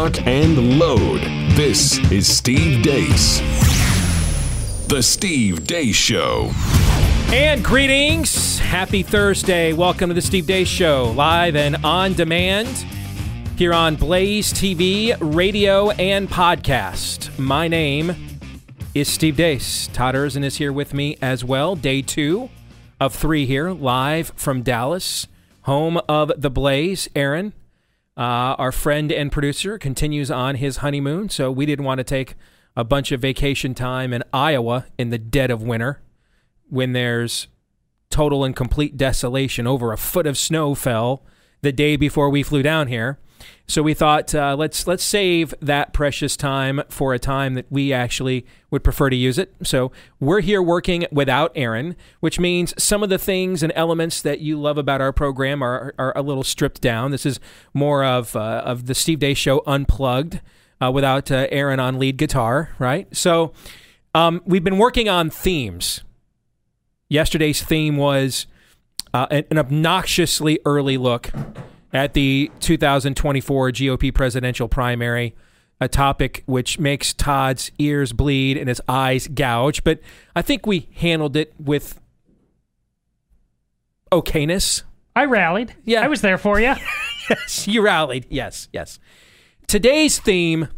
lock, and load. This is Steve Deace. The Steve Deace Show. And greetings. Happy Thursday. Welcome to the Steve Deace Show, live and on demand here on Blaze TV, radio, and podcast. My name is Steve Deace. Todd Erzen is here with me as well. Day two of three here, live from Dallas, home of the Blaze. Aaron, uh, our friend and producer, continues on his honeymoon, so we didn't want to take a bunch of vacation time in Iowa in the dead of winter when there's total and complete desolation. Over a foot of snow fell the day before we flew down here. So we thought uh, let's let's save that precious time for a time that we actually would prefer to use it. So we're here working without Aaron, which means some of the things and elements that you love about our program are, are a little stripped down. This is more of uh, of the Steve Deace Show unplugged uh, without uh, Aaron on lead guitar, right? So um, we've been working on themes. Yesterday's theme was uh, an, an obnoxiously early look at the 2024 GOP presidential primary, a topic which makes Todd's ears bleed and his eyes gouge. But I think we handled it with okayness. I rallied. Yeah. I was there for you. yes, you rallied. Yes, yes. Today's theme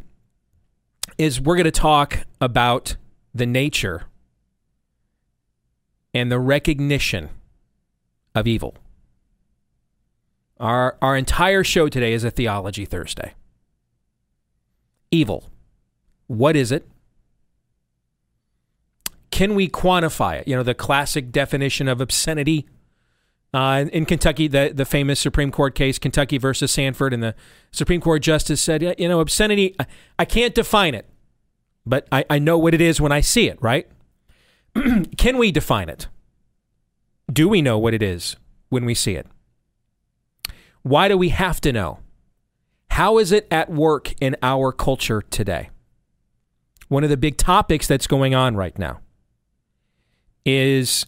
is we're going to talk about the nature and the recognition of evil. Our, our entire show today is a Theology Thursday. Evil. What is it? Can we quantify it? You know, the classic definition of obscenity. Uh, in Kentucky, the, the famous Supreme Court case, Kentucky versus Sanford, and the Supreme Court justice said, you know, obscenity, I can't define it, but I, I know what it is when I see it, right? Can we define it? Do we know what it is when we see it? Why do we have to know? How is it at work in our culture today? One of the big topics that's going on right now is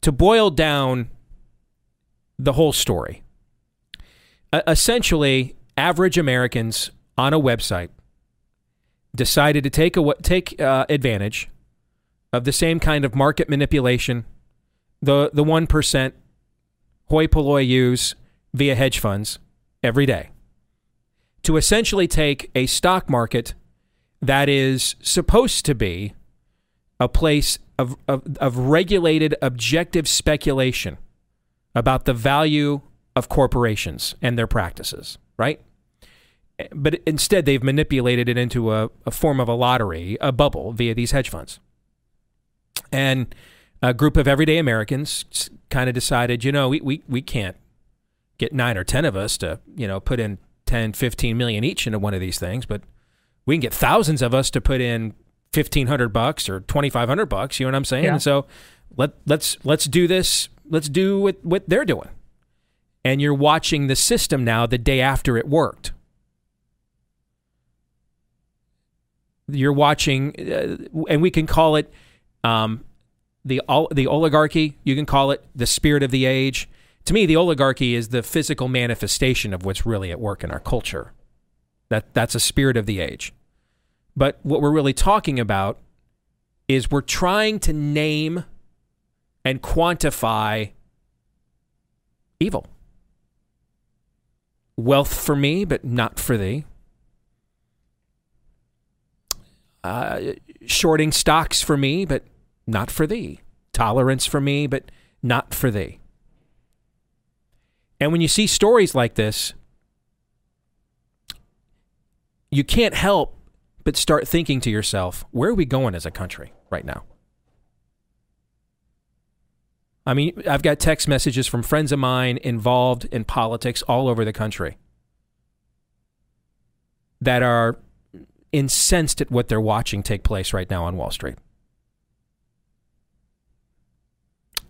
to boil down the whole story. Essentially, average Americans on a website decided to take a, take uh, advantage of the same kind of market manipulation the the one percent hoi polloi use via hedge funds every day to essentially take a stock market that is supposed to be a place of, of, of regulated objective speculation about the value of corporations and their practices, right? But instead, they've manipulated it into a, a form of a lottery, a bubble via these hedge funds. And a group of everyday Americans kind of decided, you know, we, we, we can't get nine or 10 of us to, you know, put in 10, 15 million each into one of these things, but we can get thousands of us to put in 1500 bucks or 2500 bucks, you know what I'm saying? Yeah. And so let, let's, let's do this. Let's do what, what they're doing. And you're watching the system now the day after it worked. You're watching, uh, and we can call it um, the the oligarchy. You can call it the spirit of the age to me, the oligarchy is the physical manifestation of what's really at work in our culture. That that's a spirit of the age. But what we're really talking about is we're trying to name and quantify evil. Wealth for me, but not for thee. Uh, shorting stocks for me, but not for thee. Tolerance for me, but not for thee. And when you see stories like this, you can't help but start thinking to yourself, where are we going as a country right now? I mean, I've got text messages from friends of mine involved in politics all over the country that are incensed at what they're watching take place right now on Wall Street.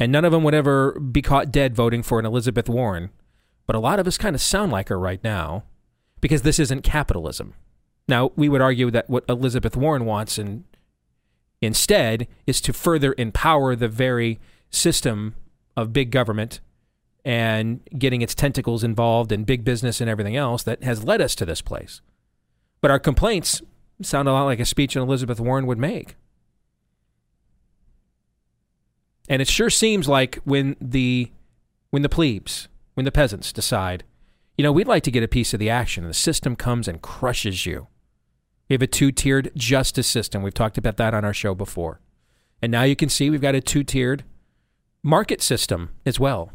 And none of them would ever be caught dead voting for an Elizabeth Warren but a lot of us kind of sound like her right now because this isn't capitalism. Now, we would argue that what Elizabeth Warren wants and instead is to further empower the very system of big government and getting its tentacles involved in big business and everything else that has led us to this place. But our complaints sound a lot like a speech an Elizabeth Warren would make. And it sure seems like when the when the plebes, when the peasants decide, you know, we'd like to get a piece of the action, and the system comes and crushes you. We have a two-tiered justice system. We've talked about that on our show before. And now you can see we've got a two-tiered market system as well.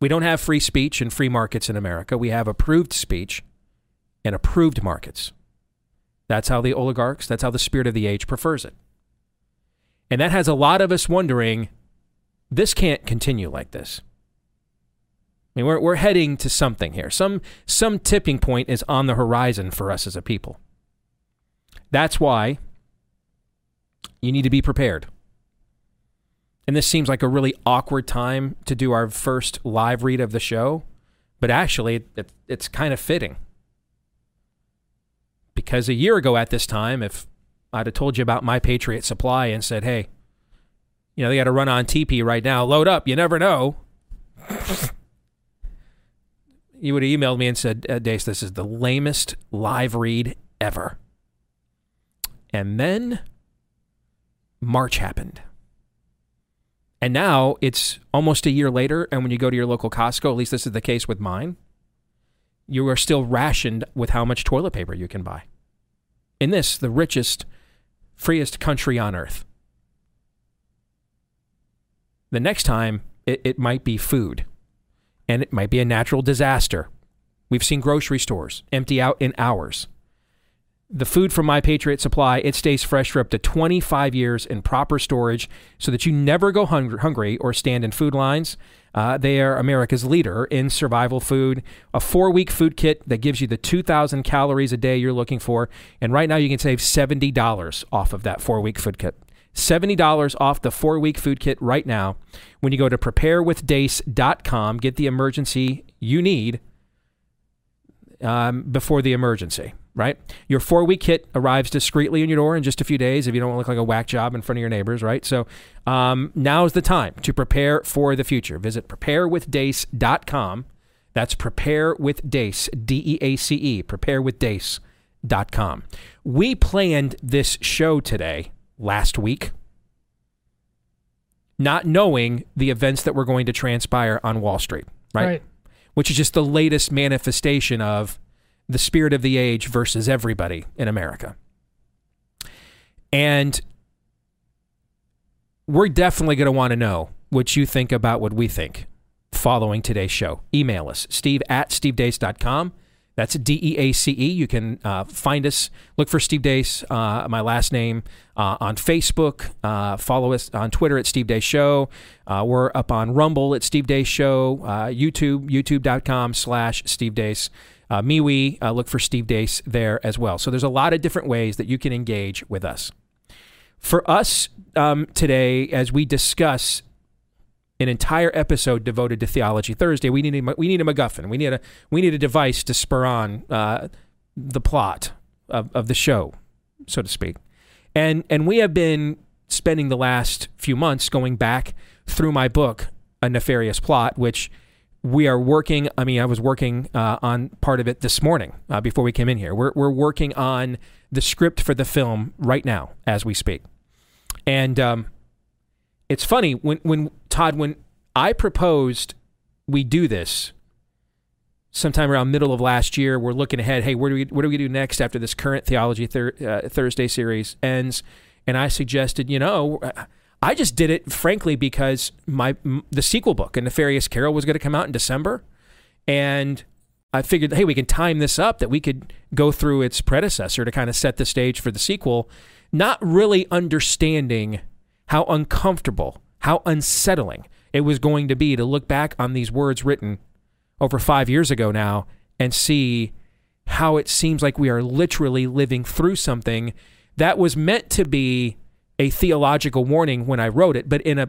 We don't have free speech and free markets in America. We have approved speech and approved markets. That's how the oligarchs, that's how the spirit of the age prefers it. And that has a lot of us wondering this can't continue like this. I mean, we're, we're heading to something here. Some, some tipping point is on the horizon for us as a people. That's why you need to be prepared. And this seems like a really awkward time to do our first live read of the show, but actually, it, it's kind of fitting. Because a year ago at this time, if I'd have told you about my Patriot Supply and said, hey, you know, they got to run on TP right now, load up, you never know. you would have emailed me and said, uh, Deace, this is the lamest live read ever. And then March happened. And now it's almost a year later, and when you go to your local Costco, at least this is the case with mine, you are still rationed with how much toilet paper you can buy. In this, the richest, freest country on earth. The next time, it, it might be food, and it might be a natural disaster. We've seen grocery stores empty out in hours the food from My Patriot Supply, it stays fresh for up to 25 years in proper storage so that you never go hung- hungry or stand in food lines. Uh, they are America's leader in survival food. A four week food kit that gives you the 2,000 calories a day you're looking for. And right now you can save $70 off of that four week food kit. $70 off the four week food kit right now when you go to preparewithdeace.com. Get the emergency you need um, before the emergency right? Your four week kit arrives discreetly in your door in just a few days if you don't look like a whack job in front of your neighbors, right? So um, now is the time to prepare for the future. Visit preparewithdeace.com. That's preparewithdeace, D E A C E, preparewithdeace.com. We planned this show today last week, not knowing the events that were going to transpire on Wall Street, right? right. Which is just the latest manifestation of the spirit of the age versus everybody in America. And we're definitely going to want to know what you think about what we think following today's show. Email us, steve at stevedeace.com. That's D E A C E. You can uh, find us, look for Steve Deace, uh, my last name, uh, on Facebook. Uh, follow us on Twitter at Steve Deace Show. Uh, we're up on Rumble at Steve Deace Show, uh, YouTube, youtube.com slash Steve Deace uh, MeWe. Look for Steve Deace there as well. So there's a lot of different ways that you can engage with us. For us um, today, as we discuss an entire episode devoted to Theology Thursday, we need a, we need a MacGuffin. We need a we need a device to spur on uh, the plot of, of the show, so to speak. And and we have been spending the last few months going back through my book, A Nefarious Plot, which we are working. I mean, I was working uh, on part of it this morning uh, before we came in here. We're, we're working on the script for the film right now as we speak. And um, it's funny when, when Todd, when I proposed we do this sometime around middle of last year, we're looking ahead. Hey, where do we what do we do next after this current theology thir- uh, Thursday series ends? And I suggested, you know I just did it, frankly, because my the sequel book, A Nefarious Carol, was going to come out in December, and I figured, hey, we can time this up that we could go through its predecessor to kind of set the stage for the sequel, not really understanding how uncomfortable, how unsettling it was going to be to look back on these words written over five years ago now and see how it seems like we are literally living through something that was meant to be a theological warning when I wrote it, but in a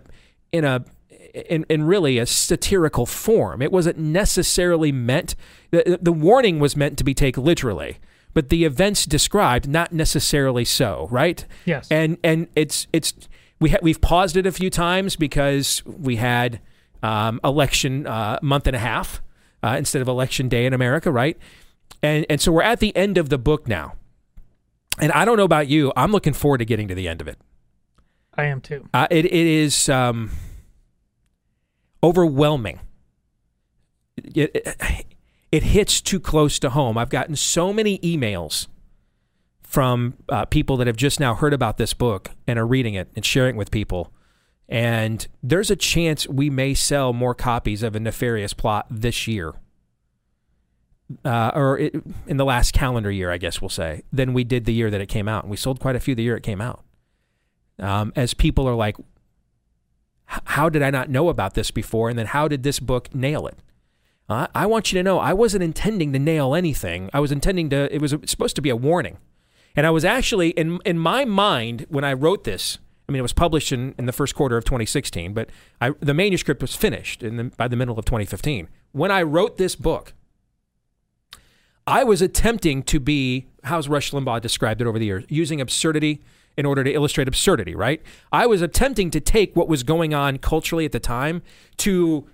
in a in, in really a satirical form. It wasn't necessarily meant the, the warning was meant to be taken literally, but the events described not necessarily so, right? Yes. And and it's it's we ha- we've paused it a few times because we had um, election uh, month and a half uh, instead of election day in America, right? And and so we're at the end of the book now. And I don't know about you. I'm looking forward to getting to the end of it. I am too. Uh, it it is um, overwhelming. It, it, it hits too close to home. I've gotten so many emails from uh, people that have just now heard about this book and are reading it and sharing it with people. And there's a chance we may sell more copies of a nefarious plot this year, uh, or it, in the last calendar year, I guess we'll say, than we did the year that it came out. And we sold quite a few the year it came out. Um, as people are like, how did I not know about this before? And then how did this book nail it? Uh, I want you to know I wasn't intending to nail anything. I was intending to, it was supposed to be a warning. And I was actually, in, in my mind, when I wrote this, I mean, it was published in, in the first quarter of 2016, but I, the manuscript was finished in the, by the middle of 2015. When I wrote this book, I was attempting to be, how's Rush Limbaugh described it over the years, using absurdity in order to illustrate absurdity, right? I was attempting to take what was going on culturally at the time to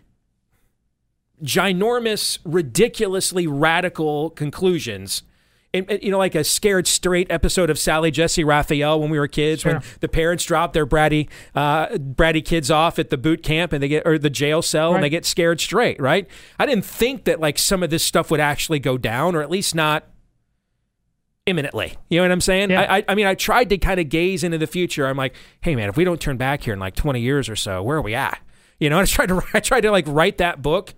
ginormous, ridiculously radical conclusions. You know, like a scared straight episode of Sally Jessy Raphael when we were kids, Sure. when the parents drop their bratty, uh, bratty kids off at the boot camp and they get or the jail cell and they get scared straight, right? I didn't think that like some of this stuff would actually go down, or at least not imminently. You know what I'm saying? Yeah. I, I, I mean, I tried to kind of gaze into the future. I'm like, hey man, if we don't turn back here in like 20 years or so, where are we at? You know, I tried to I tried to like write that book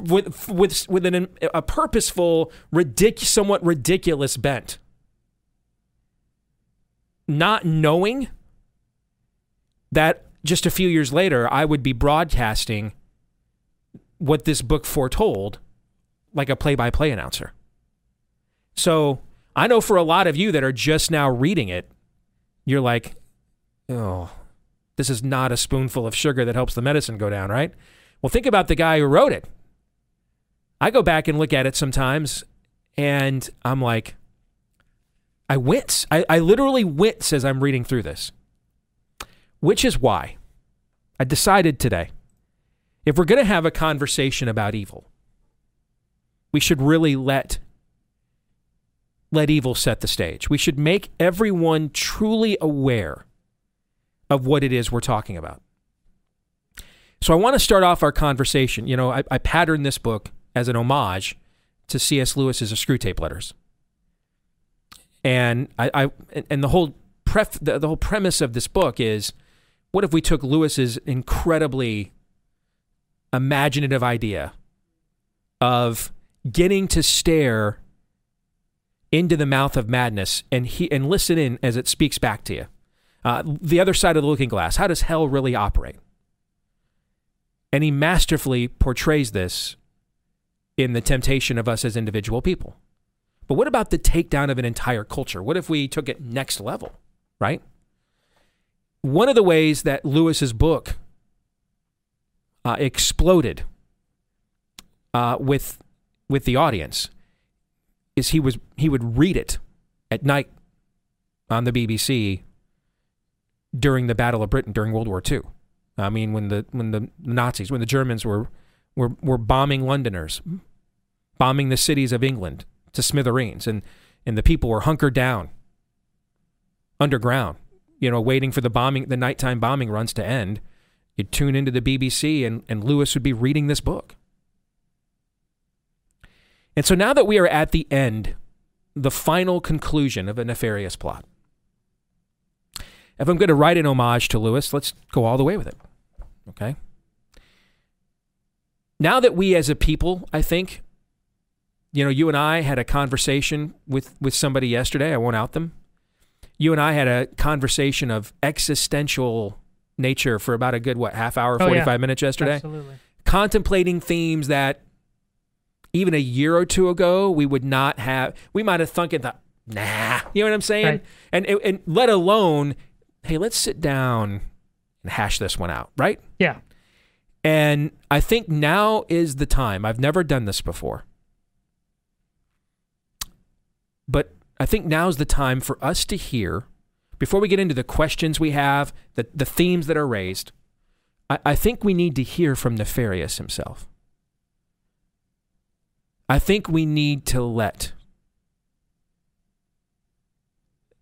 with with with an a purposeful, ridic- somewhat ridiculous bent. Not knowing that just a few years later I would be broadcasting what this book foretold like a play-by-play announcer. So, I know for a lot of you that are just now reading it, you're like, "Oh, this is not a spoonful of sugar that helps the medicine go down, right?" Well, think about the guy who wrote it. I go back and look at it sometimes and I'm like, I wince. I, I literally wince as I'm reading through this. Which is why I decided today if we're going to have a conversation about evil, we should really let let evil set the stage. We should make everyone truly aware of what it is we're talking about. So I want to start off our conversation. You know, I, I patterned this book as an homage to C.S. Lewis's Screwtape Letters, and I, I and the whole pref the, the whole premise of this book is, what if we took Lewis's incredibly imaginative idea of getting to stare into the mouth of madness and he and listen in as it speaks back to you. Uh, the other side of the looking glass. How does hell really operate? And he masterfully portrays this in the temptation of us as individual people. But what about the takedown of an entire culture? What if we took it next level, right? One of the ways that Lewis's book uh, exploded uh, with with the audience is he was he would read it at night on the BBC during the Battle of Britain during World War II. I mean, when the when the Nazis, when the Germans were were were bombing Londoners, bombing the cities of England to smithereens, and and the people were hunkered down underground, you know, waiting for the bombing, the nighttime bombing runs to end. You'd tune into the BBC, and and Lewis would be reading this book. And so now that we are at the end, the final conclusion of a nefarious plot, if I'm going to write an homage to Lewis, let's go all the way with it. Okay? Now that we as a people, I think, you know, you and I had a conversation with, with somebody yesterday, I won't out them. You and I had a conversation of existential nature for about a good, what, half hour, Oh, yeah. 45 minutes yesterday? Absolutely. contemplating themes that even a year or two ago we would not have we might have thunk and thought nah you know what i'm saying Right. and, and let alone hey let's sit down and hash this one out right Yeah. And i think now is the time. I've never done this before. But i think now's the time for us to hear before we get into the questions we have the, the themes that are raised I, I think we need to hear from nefarious himself. I think we need to let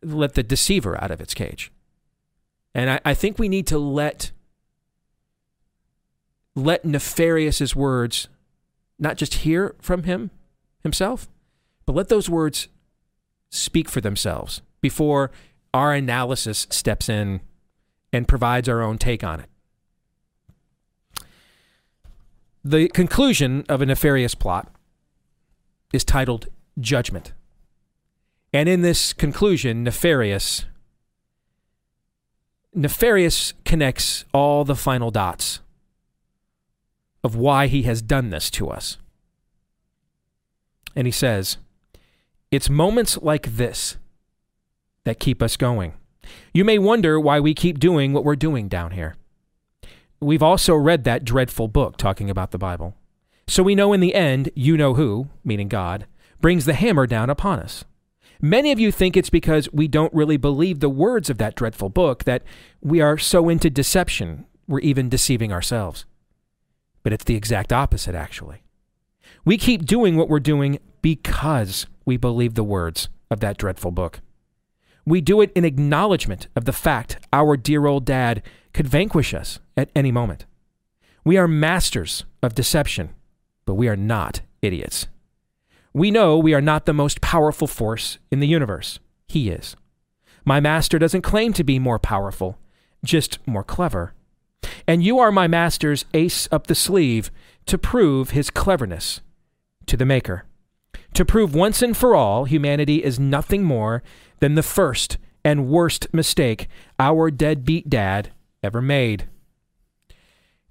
let the deceiver out of its cage. And I, I think we need to let let Nefarious's words not just hear from him himself, but let those words speak for themselves before our analysis steps in and provides our own take on it. The conclusion of a nefarious plot is titled Judgment. And in this conclusion, Nefarious Nefarious connects all the final dots of why he has done this to us. And he says, It's moments like this that keep us going. You may wonder why we keep doing what we're doing down here. We've also read that dreadful book talking about the Bible. So we know in the end, you know who, meaning God, brings the hammer down upon us. Many of you think it's because we don't really believe the words of that dreadful book that we are so into deception, we're even deceiving ourselves. But it's the exact opposite, actually. We keep doing what we're doing because we believe the words of that dreadful book. We do it in acknowledgement of the fact our dear old dad could vanquish us at any moment. We are masters of deception, but we are not idiots. We know we are not the most powerful force in the universe. He is. My master doesn't claim to be more powerful, just more clever. And you are my master's ace up the sleeve to prove his cleverness to the Maker. To prove once and for all humanity is nothing more than the first and worst mistake our deadbeat dad ever made.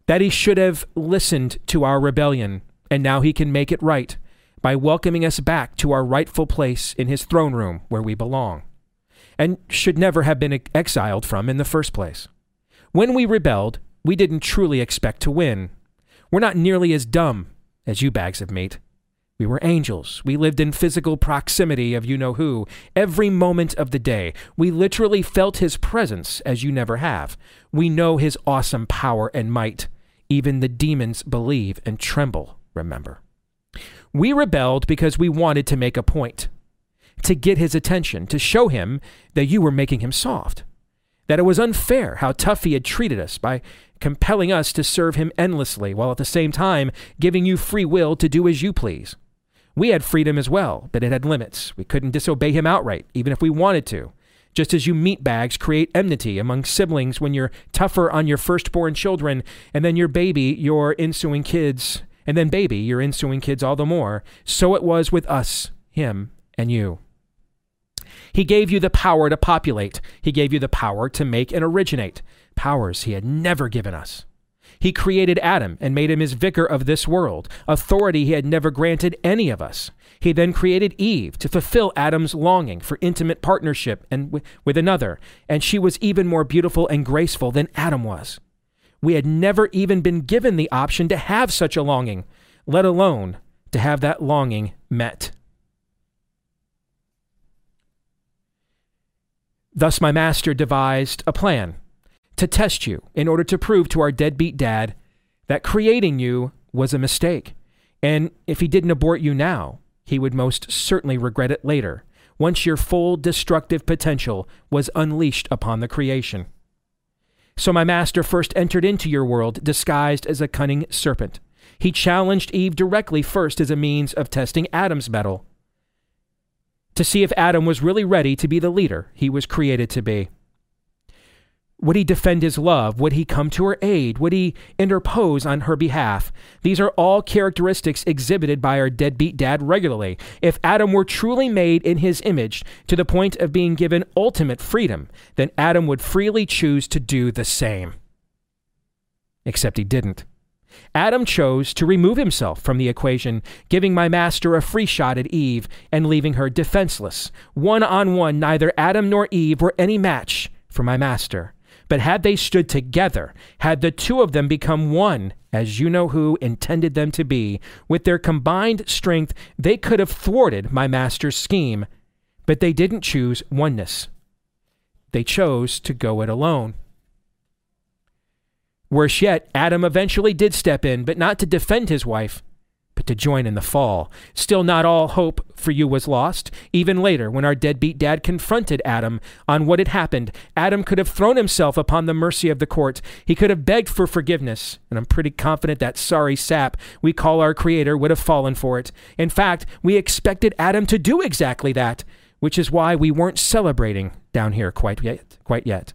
That he should have listened to our rebellion, and now he can make it right by welcoming us back to our rightful place in his throne room where we belong, and should never have been exiled from in the first place. When we rebelled, we didn't truly expect to win. We're not nearly as dumb as you bags of meat. We were angels. We lived in physical proximity of you know who every moment of the day. We literally felt his presence as you never have. We know his awesome power and might. Even the demons believe and tremble, remember. We rebelled because we wanted to make a point, to get his attention, to show him that you were making him soft, that it was unfair how tough he had treated us by compelling us to serve him endlessly while at the same time giving you free will to do as you please. We had freedom as well, but it had limits. We couldn't disobey him outright, even if we wanted to. Just as you meatbags create enmity among siblings when you're tougher on your firstborn children, and then your baby, your ensuing kids, and then, baby, you're ensuing kids all the more. So it was with us, him, and you. He gave you the power to populate. He gave you the power to make and originate. Powers he had never given us. He created Adam and made him his vicar of this world, authority he had never granted any of us. He then created Eve to fulfill Adam's longing for intimate partnership and with another, and she was even more beautiful and graceful than Adam was. We had never even been given the option to have such a longing, let alone to have that longing met. Thus, my master devised a plan to test you in order to prove to our deadbeat dad that creating you was a mistake. And if he didn't abort you now, he would most certainly regret it later, once your full destructive potential was unleashed upon the creation. So my master first entered into your world disguised as a cunning serpent. He challenged Eve directly first as a means of testing Adam's mettle to see if Adam was really ready to be the leader he was created to be. Would he defend his love? Would he come to her aid? Would he interpose on her behalf? These are all characteristics exhibited by our deadbeat dad regularly. If Adam were truly made in his image to the point of being given ultimate freedom, then Adam would freely choose to do the same. Except he didn't. Adam chose to remove himself from the equation, giving my master a free shot at Eve and leaving her defenseless. One on one, neither Adam nor Eve were any match for my master. But had they stood together, had the two of them become one, as you know who intended them to be, with their combined strength, they could have thwarted my master's scheme. But they didn't choose oneness. They chose to go it alone. Worse yet, Adam eventually did step in, but not to defend his wife, but to join in the fall. Still, not all hope for you was lost. Even later, when our deadbeat dad confronted Adam on what had happened, Adam could have thrown himself upon the mercy of the court. He could have begged for forgiveness, and I'm pretty confident that sorry sap we call our Creator would have fallen for it. In fact, we expected Adam to do exactly that, which is why we weren't celebrating down here quite yet. Quite yet.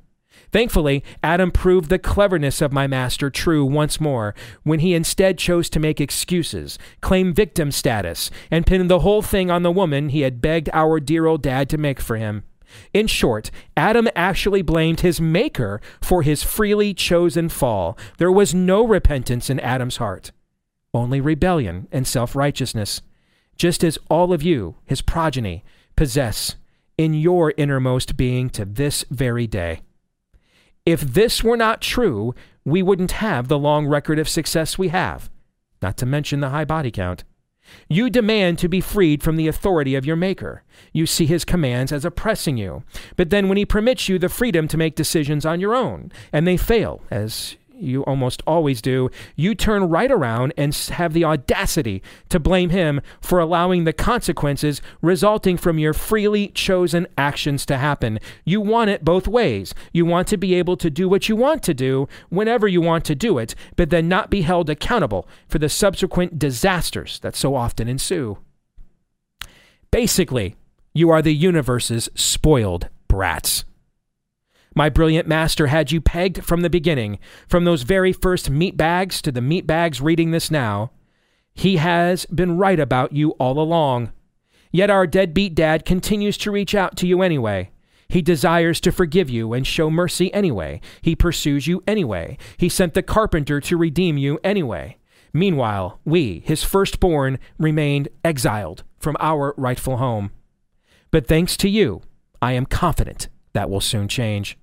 Thankfully, Adam proved the cleverness of my master true once more when he instead chose to make excuses, claim victim status, and pin the whole thing on the woman he had begged our dear old dad to make for him. In short, Adam actually blamed his maker for his freely chosen fall. There was no repentance in Adam's heart, only rebellion and self righteousness, just as all of you, his progeny, possess in your innermost being to this very day. If this were not true, we wouldn't have the long record of success we have, not to mention the high body count. You demand to be freed from the authority of your Maker. You see his commands as oppressing you. But then, when he permits you the freedom to make decisions on your own, and they fail, as you almost always do, you turn right around and have the audacity to blame him for allowing the consequences resulting from your freely chosen actions to happen. You want it both ways. You want to be able to do what you want to do whenever you want to do it, but then not be held accountable for the subsequent disasters that so often ensue. Basically, you are the universe's spoiled brats. My brilliant master had you pegged from the beginning, from those very first meat bags to the meat bags reading this now. He has been right about you all along. Yet our deadbeat dad continues to reach out to you anyway. He desires to forgive you and show mercy anyway. He pursues you anyway. He sent the carpenter to redeem you anyway. Meanwhile, we, his firstborn, remained exiled from our rightful home. But thanks to you, I am confident that will soon change.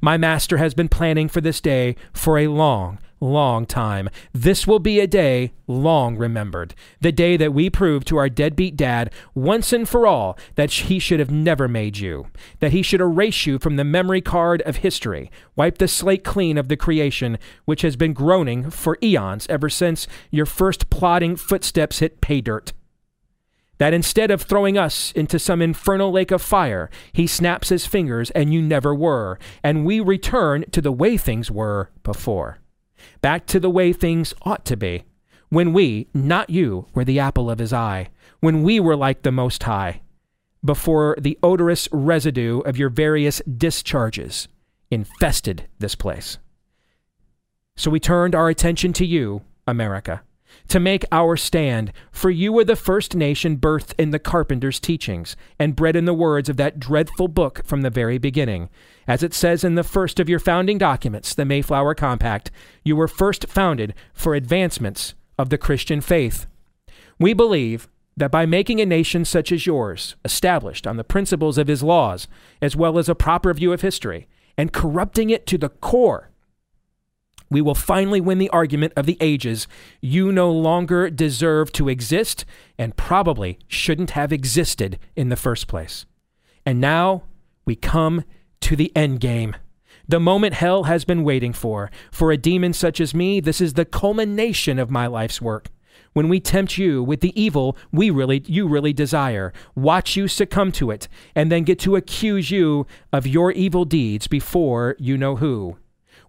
My master has been planning for this day for a long, long time. This will be a day long remembered. The day that we prove to our deadbeat dad once and for all that he should have never made you, that he should erase you from the memory card of history, wipe the slate clean of the creation which has been groaning for eons ever since your first plodding footsteps hit pay dirt that instead of throwing us into some infernal lake of fire, he snaps his fingers and you never were, and we return to the way things were before. Back to the way things ought to be. When we, not you, were the apple of his eye. When we were like the Most High. Before the odorous residue of your various discharges infested this place. So we turned our attention to you, America to make our stand, for you were the first nation birthed in the carpenter's teachings, and bred in the words of that dreadful book from the very beginning. As it says in the first of your founding documents, the Mayflower Compact, you were first founded for advancements of the Christian faith. We believe that by making a nation such as yours, established on the principles of his laws, as well as a proper view of history, and corrupting it to the core we will finally win the argument of the ages. You no longer deserve to exist and probably shouldn't have existed in the first place. And now we come to the end game. The moment hell has been waiting for. For a demon such as me, this is the culmination of my life's work. When we tempt you with the evil we really you really desire, watch you succumb to it, and then get to accuse you of your evil deeds before you know who.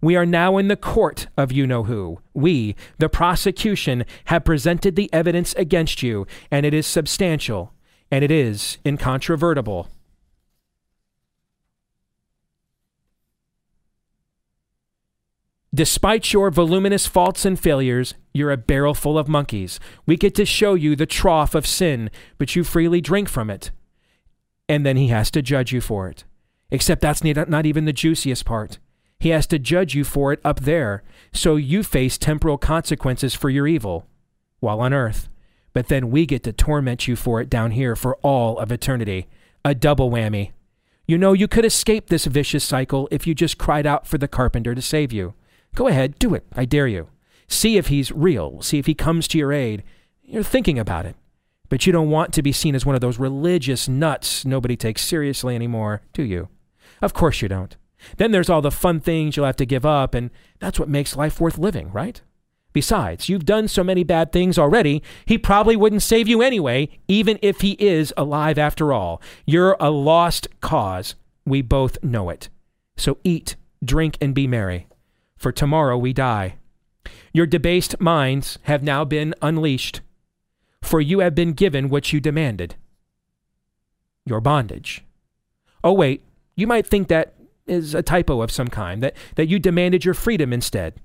We are now in the court of you know who. We, the prosecution, have presented the evidence against you, and it is substantial, and it is incontrovertible. Despite your voluminous faults and failures, you're a barrel full of monkeys. We get to show you the trough of sin, but you freely drink from it. And then he has to judge you for it. Except that's not even the juiciest part. He has to judge you for it up there, so you face temporal consequences for your evil while on earth. But then we get to torment you for it down here for all of eternity. A double whammy. You know, you could escape this vicious cycle if you just cried out for the carpenter to save you. Go ahead, do it. I dare you. See if he's real. See if he comes to your aid. You're thinking about it. But you don't want to be seen as one of those religious nuts nobody takes seriously anymore, do you? Of course you don't. Then there's all the fun things you'll have to give up, and that's what makes life worth living, right? Besides, you've done so many bad things already, he probably wouldn't save you anyway, even if he is alive after all. You're a lost cause. We both know it. So eat, drink, and be merry, for tomorrow we die. Your debased minds have now been unleashed, for you have been given what you demanded your bondage. Oh, wait, you might think that is a typo of some kind, that, that you demanded your freedom instead.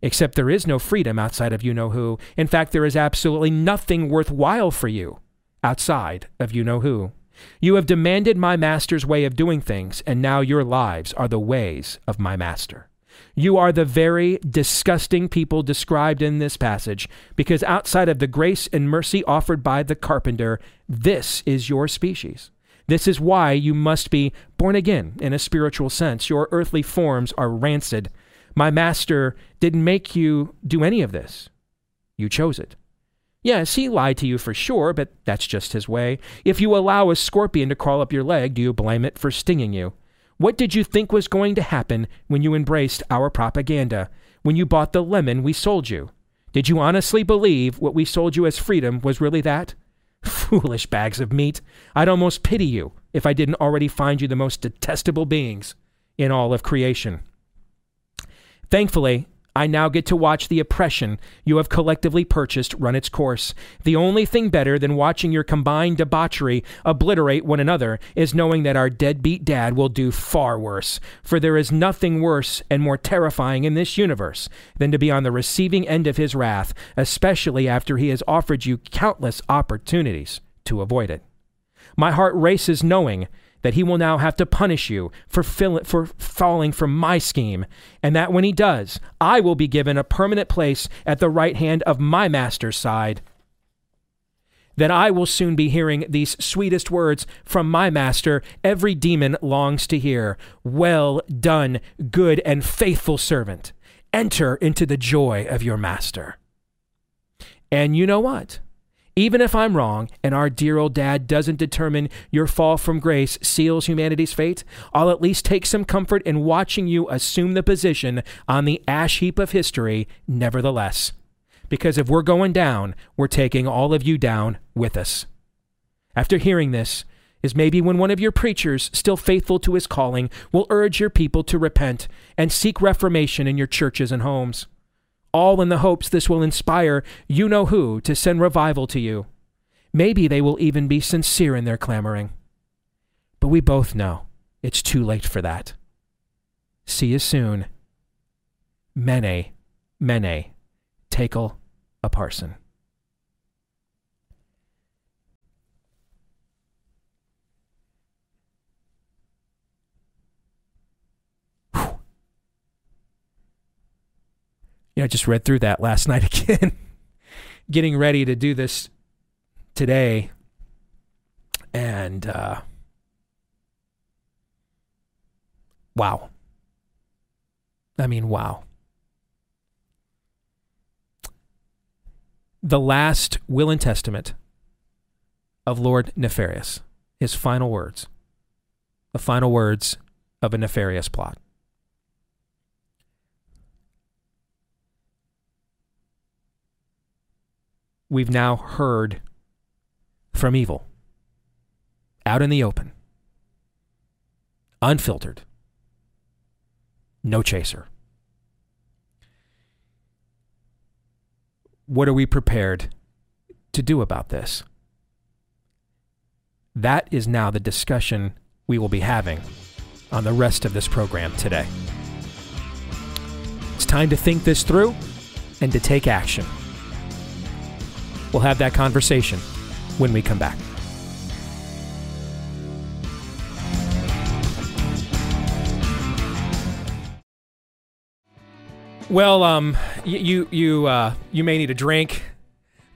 Except there is no freedom outside of you know who. In fact, there is absolutely nothing worthwhile for you outside of you know who. You have demanded my master's way of doing things, and now your lives are the ways of my master. You are the very disgusting people described in this passage, because outside of the grace and mercy offered by the carpenter, this is your species. This is why you must be born again in a spiritual sense. Your earthly forms are rancid. My master didn't make you do any of this. You chose it. Yes, he lied to you for sure, but that's just his way. If you allow a scorpion to crawl up your leg, do you blame it for stinging you? What did you think was going to happen when you embraced our propaganda, when you bought the lemon we sold you? Did you honestly believe what we sold you as freedom was really that? Foolish bags of meat. I'd almost pity you if I didn't already find you the most detestable beings in all of creation. Thankfully, I now get to watch the oppression you have collectively purchased run its course. The only thing better than watching your combined debauchery obliterate one another is knowing that our deadbeat dad will do far worse. For there is nothing worse and more terrifying in this universe than to be on the receiving end of his wrath, especially after he has offered you countless opportunities to avoid it. My heart races knowing that he will now have to punish you for, fill, for falling from my scheme, and that when he does, I will be given a permanent place at the right hand of my master's side. Then I will soon be hearing these sweetest words from my master every demon longs to hear Well done, good and faithful servant. Enter into the joy of your master. And you know what? Even if I'm wrong and our dear old dad doesn't determine your fall from grace seals humanity's fate, I'll at least take some comfort in watching you assume the position on the ash heap of history, nevertheless. Because if we're going down, we're taking all of you down with us. After hearing this, is maybe when one of your preachers, still faithful to his calling, will urge your people to repent and seek reformation in your churches and homes all in the hopes this will inspire you know who to send revival to you. Maybe they will even be sincere in their clamoring. But we both know it's too late for that. See you soon. Mene, Mene, Tekel Upharsin. You know, I just read through that last night again, getting ready to do this today. And uh, wow. I mean, wow. The last will and testament of Lord Nefarious, his final words, the final words of a nefarious plot. We've now heard from evil out in the open, unfiltered, no chaser. What are we prepared to do about this? That is now the discussion we will be having on the rest of this program today. It's time to think this through and to take action. We'll have that conversation when we come back. Well, um, you you uh, you may need a drink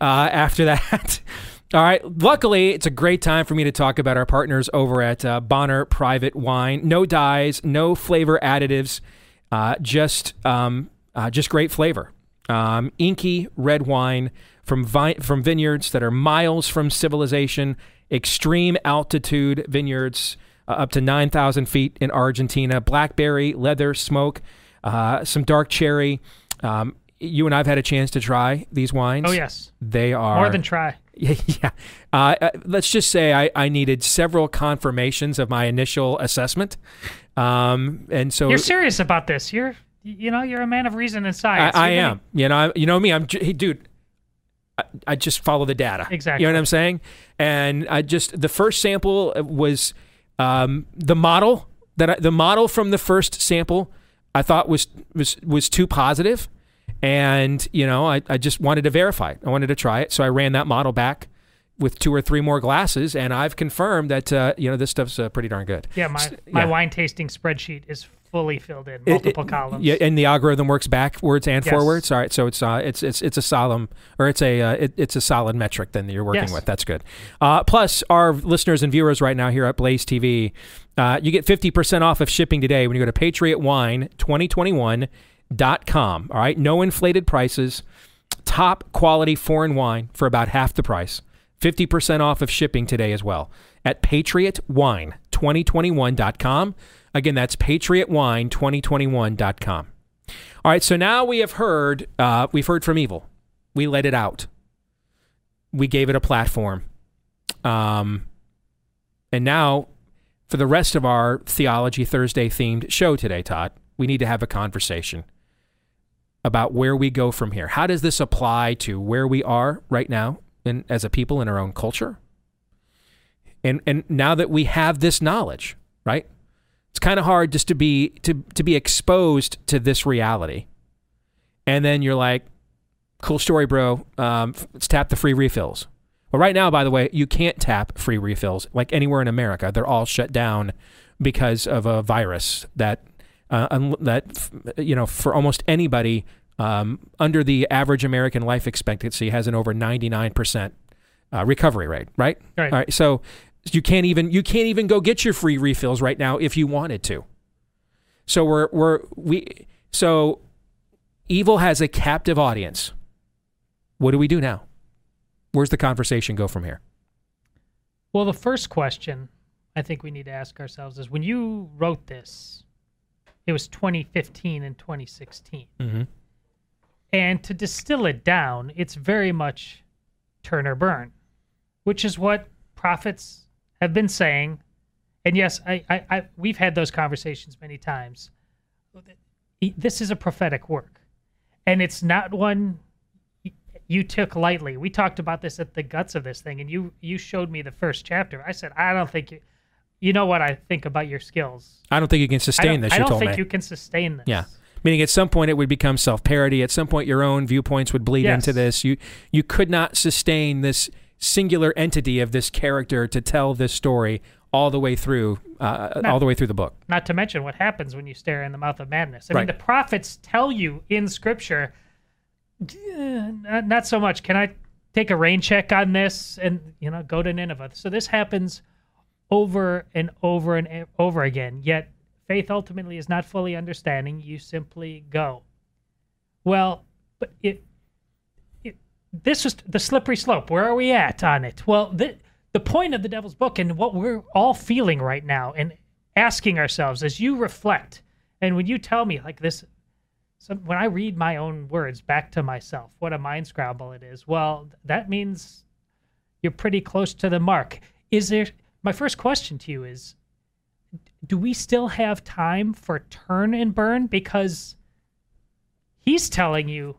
uh, after that. All right. Luckily, it's a great time for me to talk about our partners over at uh, Bonner Private Wine. No dyes, no flavor additives, uh, just um, uh, just great flavor. Um, inky red wine from vi- from vineyards that are miles from civilization, extreme altitude vineyards uh, up to 9,000 feet in Argentina, blackberry, leather, smoke, uh, some dark cherry. Um, you and I've had a chance to try these wines. Oh yes, they are more than try. Yeah, uh, uh, let's just say I, I needed several confirmations of my initial assessment, um, and so you're serious about this. You're you know you're a man of reason and science. I, I am. You know, I, you know me. I'm, hey, dude. I, I just follow the data. Exactly. You know what I'm saying? And I just the first sample was um, the model that I, the model from the first sample I thought was was was too positive, and you know I, I just wanted to verify it. I wanted to try it, so I ran that model back with two or three more glasses, and I've confirmed that uh, you know this stuff's uh, pretty darn good. Yeah, my S- my yeah. wine tasting spreadsheet is fully filled in, It- multiple it- columns. Yeah, and the algorithm works backwards and Yes. forwards. All right, so it's uh, it's it's it's a solemn or it's a uh, it, it's a solid metric then that you're working Yes. with. That's good. Uh, plus, our listeners and viewers right now here at Blaze TV, uh, you get fifty percent off of shipping today when you go to PatriotWine2021.com. All right, no inflated prices, top quality foreign wine for about half the price. 50% off of shipping today as well at patriotwine2021.com. Again, that's patriotwine2021.com. All right, so now we have heard uh, we've heard from evil. We let it out. We gave it a platform. Um, and now for the rest of our Theology Thursday themed show today, Todd, we need to have a conversation about where we go from here. How does this apply to where we are right now in, as a people in our own culture? And and now that we have this knowledge, right? It's kind of hard just to be to to be exposed to this reality. And then you're like, cool story, bro. Um, let's tap the free refills. Well, right now, by the way, you can't tap free refills like anywhere in America. They're all shut down because of a virus that uh, that you know for almost anybody um, under the average American life expectancy has an over 99 percent uh, recovery rate. Right. Right. All right. So you can't even you can't even go get your free refills right now if you wanted to. So we're we're we so evil has a captive audience. What do we do now? Where's the conversation go from here? Well, the first question I think we need to ask ourselves is when you wrote this, it was 2015 and 2016. Mm-hmm. And to distill it down, it's very much turn or burn, which is what prophets have been saying. And yes, I, I, I we've had those conversations many times. This is a prophetic work, and it's not one you took lightly. We talked about this at the guts of this thing, and you you showed me the first chapter. I said, I don't think you, you know what I think about your skills. I don't think you can I sustain don't, this. I don't think me. you can sustain this. Yeah. Meaning at some point it would become self-parody. At some point your own viewpoints would bleed Yes. into this. You you could not sustain this singular entity of this character to tell this story all the way through uh, No. all the way through the book. Not to mention what happens when you stare in the mouth of madness. I mean, the prophets tell you in Scripture, "Eh, not, not so much. Can I take a rain check on this and you know go to Nineveh? So this happens over and over and over again. Yet faith ultimately is not fully understanding. You simply go. Well, but it this is the slippery slope. Where are we at on it? Well, the the point of the Devil's Book and what we're all feeling right now and asking ourselves as you reflect and when you tell me like this so when I read my own words back to myself, what a mind scramble it is. Well, that means you're pretty close to the mark. Is there my first question to you is do we still have time for turn and burn because he's telling you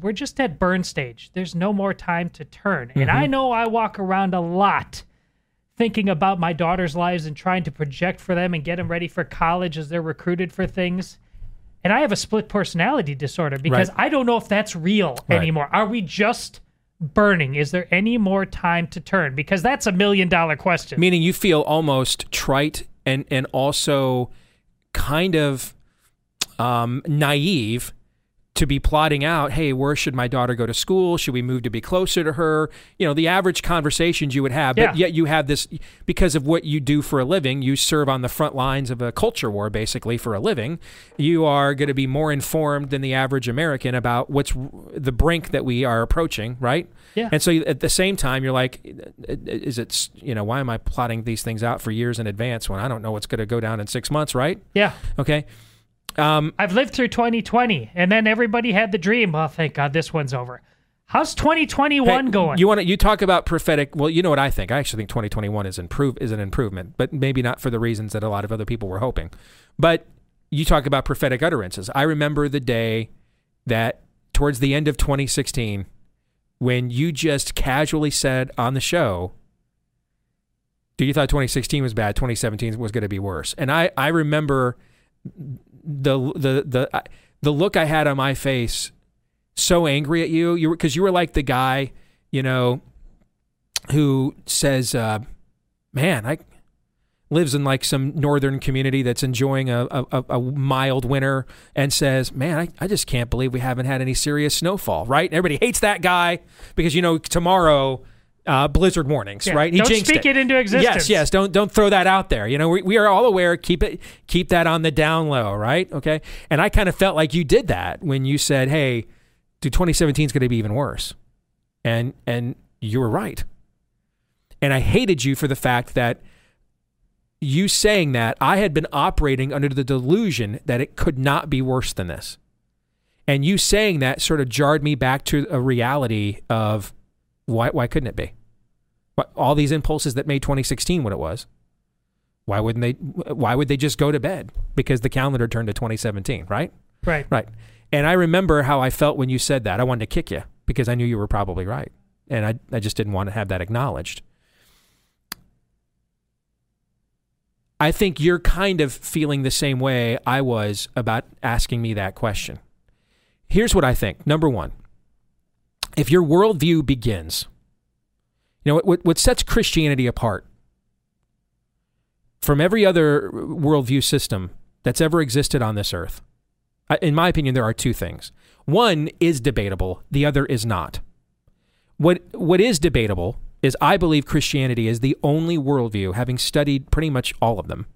we're just at burn stage. There's no more time to turn. And I know I walk around a lot thinking about my daughter's lives and trying to project for them and get them ready for college as they're recruited for things. And I have a split personality disorder because Right. I don't know if that's real Right. anymore. Are we just burning? Is there any more time to turn? Because that's a million dollar question. Meaning you feel almost trite and and also kind of um, naive to be plotting out, hey, where should my daughter go to school? Should we move to be closer to her? You know, the average conversations you would have, but Yeah. yet you have this because of what you do for a living. You serve on the front lines of a culture war, basically, for a living. You are going to be more informed than the average American about what's the brink that we are approaching, right? Yeah. And so at the same time, you're like, is it, you know, why am I plotting these things out for years in advance when I don't know what's going to go down in six months, right? yeah. Okay. Um, I've lived through 2020, and then everybody had the dream. Oh, thank God, this one's over. How's 2021 Hey, going? You want to you talk about prophetic? Well, you know what I think. I actually think 2021 is improve is an improvement, but maybe not for the reasons that a lot of other people were hoping. But you talk about prophetic utterances. I remember the day that towards the end of 2016 when you just casually said on the show, "Do you thought 2016 was bad? 2017 was going to be worse." And I I remember the the the the look I had on my face so angry at you. You because you were like the guy, you know, who says, uh, "Man, I lives in like some northern community that's enjoying a, a, a mild winter and says, "Man, I, I just can't believe we haven't had any serious snowfall." Right? Everybody hates that guy because you know tomorrow. Uh, blizzard warnings, Yeah, right? don't speak it into existence. Yes, yes. Don't don't throw that out there. You know, we, we are all aware. Keep it keep that on the down low, right? Okay. And I kind of felt like you did that when you said, "Hey, dude, 2017 is going to be even worse," and and you were right. And I hated you for the fact that you saying that I had been operating under the delusion that it could not be worse than this. And you saying that sort of jarred me back to a reality of why why couldn't it be? All these impulses that made 2016 what it was. Why wouldn't they why would they just go to bed? Because the calendar turned to 2017, right? right. Right. And I remember how I felt when you said that. I wanted to kick you because I knew you were probably right. And I, I just didn't want to have that acknowledged. I think you're kind of feeling the same way I was about asking me that question. Here's what I think. Number one, if your worldview begins, you know, what, what sets Christianity apart from every other worldview system that's ever existed on this earth in my opinion, there are two things. One is debatable, the other is not. What what is debatable is I believe Christianity is the only worldview, having studied pretty much all of them.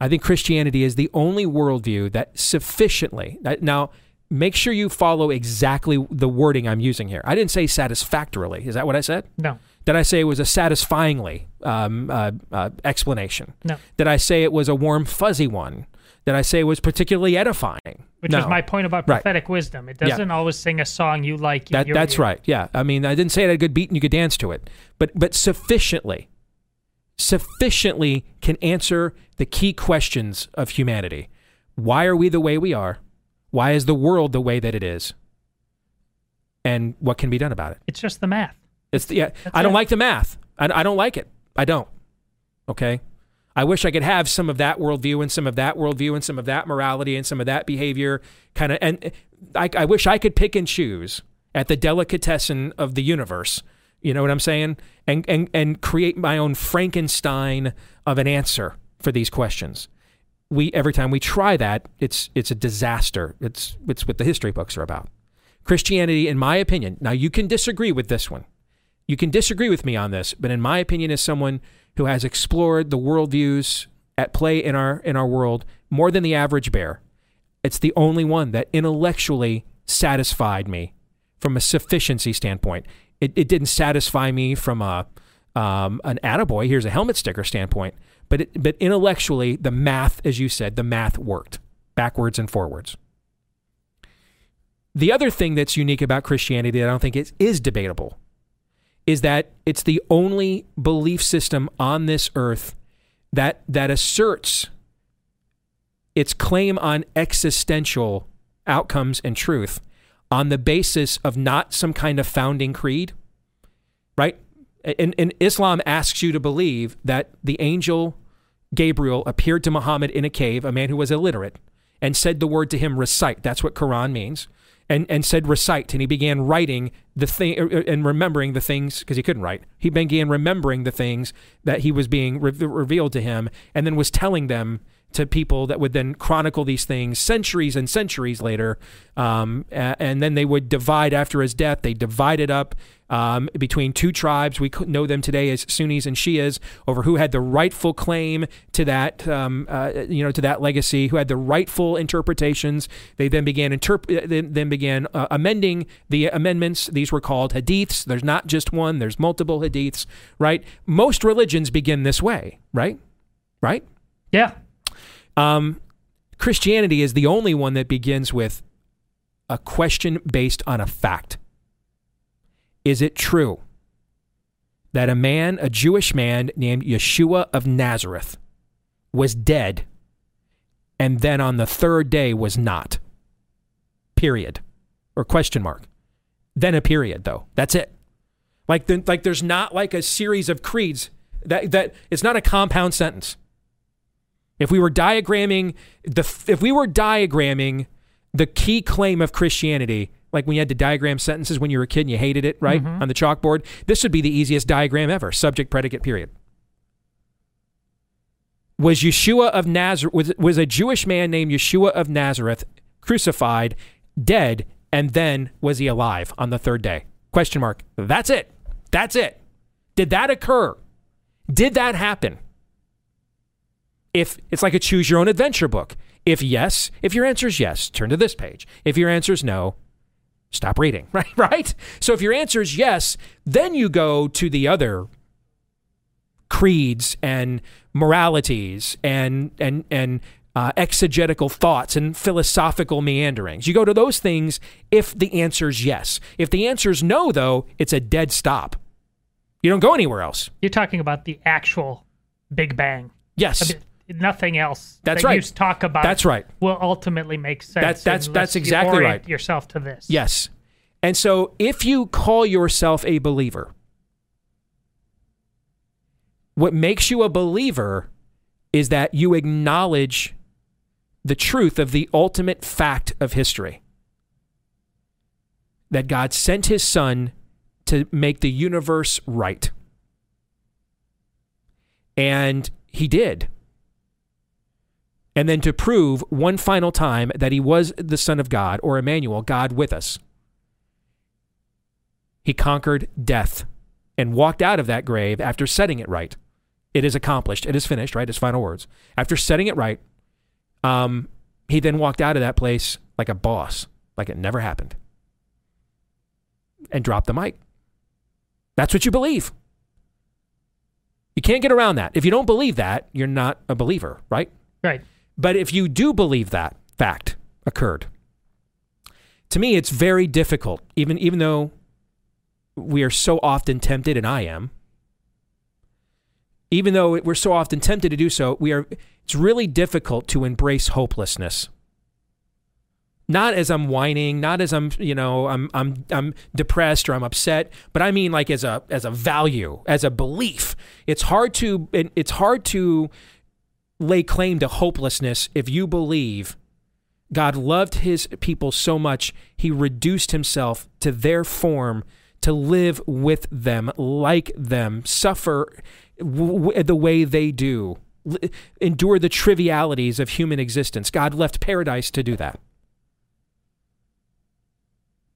I think Christianity is the only worldview that sufficiently now make sure you follow exactly the wording I'm using here. I didn't say satisfactorily. Is that what I said? No, Did I say it was a satisfyingly um, uh, uh, explanation? no. Did I say it was a warm, fuzzy one? Did I say it was particularly edifying? Which no. is my point about Right. prophetic wisdom. It doesn't always sing a song you like. That, that's you're- right. Yeah. I mean, I didn't say it had a good beat and you could dance to it, but but sufficiently, sufficiently can answer the key questions of humanity. Why are we the way we are? Why is the world the way that it is? And what can be done about it? It's just the math. It's the, yeah. That's I don't it. like the math. I, I don't like it. I don't. Okay. I wish I could have some of that worldview and some of that worldview and some of that morality and some of that behavior kind of. And eh, I, I wish I could pick and choose at the delicatessen of the universe. You know what I'm saying? And and and create my own Frankenstein of an answer for these questions. We every time we try that, it's it's a disaster. It's it's what the history books are about. Christianity, in my opinion, now you can disagree with this one. You can disagree with me on this, but in my opinion, as someone who has explored the worldviews at play in our in our world more than the average bear, it's the only one that intellectually satisfied me from a sufficiency standpoint. It, it didn't satisfy me from a um, an attaboy, here's a helmet sticker standpoint, but it, but intellectually, the math, as you said, the math worked backwards and forwards. The other thing that's unique about Christianity that I don't think is, is debatable is that it's the only belief system on this earth that that asserts its claim on existential outcomes and truth on the basis of not some kind of founding creed, right? And, and Islam asks you to believe that the angel Gabriel appeared to Muhammad in a cave, a man who was illiterate, and said the word to him, recite. That's what Quran means. And, and said recite, and he began writing the thing er, and remembering the things because he couldn't write. He began remembering the things that he was being re- revealed to him, and then was telling them to people that would then chronicle these things centuries and centuries later. Um, and then they would divide after his death. They divided up um, between two tribes. We know them today as Sunnis and Shias over who had the rightful claim to that, um, uh, you know, to that legacy, who had the rightful interpretations. They then began interp- uh, then, then began uh, amending the amendments. These were called hadiths. There's not just one. There's multiple hadiths, right? Most religions begin this way, right? Right? Yeah. Um, Christianity is the only one that begins with a question based on a fact. Is it true that a man, a Jewish man named Yeshua of Nazareth, was dead and then on the third day was not? Period. Or question mark. Then a period, though. That's it. Like, the, like there's not like a series of creeds that, that it's not a compound sentence. If we were diagramming the if we were diagramming the key claim of Christianity, like when you had to diagram sentences when you were a kid and you hated it, right? Mm-hmm. On the chalkboard, this would be the easiest diagram ever. Subject, predicate, period. Was Yeshua of Nazareth was, was a Jewish man named Yeshua of Nazareth crucified, dead, and then was he alive on the third day? Question mark. That's it. That's it. Did that occur? Did that happen? If it's like a choose your own adventure book. If yes, if your answer is yes, turn to this page. If your answer is no, stop reading, right? Right? So if your answer is yes, then you go to the other creeds and moralities and and and uh, exegetical thoughts and philosophical meanderings. You go to those things if the answer is yes. If the answer is no, though, it's a dead stop. You don't go anywhere else. You're talking about the actual Big Bang. Yes. Nothing else That's that right. you talk about That's right. will ultimately make sense. That- that's- that's you exactly right. yourself to this. Yes. And so if you call yourself a believer, what makes you a believer is that you acknowledge the truth of the ultimate fact of history that God sent his son to make the universe right. And he did. And then to prove one final time that he was the Son of God or Emmanuel, God with us, he conquered death and walked out of that grave after setting it right. It is accomplished. It is finished, right? His final words. After setting it right, um, he then walked out of that place like a boss, like it never happened, and dropped the mic. That's what you believe. You can't get around that. If you don't believe that, you're not a believer, right? Right. But if you do believe that fact occurred, to me, it's very difficult, even, even though we are so often tempted, and I am, even though we're so often tempted to do so, we are, it's really difficult to embrace hopelessness. Not as I'm whining, not as I'm, you know, I'm, I'm, I'm depressed or I'm upset, but I mean like as a, as a value, as a belief. It's hard to, it's hard to lay claim to hopelessness if you believe God loved his people so much, he reduced himself to their form to live with them, like them, suffer w- w- the way they do, l- endure the trivialities of human existence. God left paradise to do that.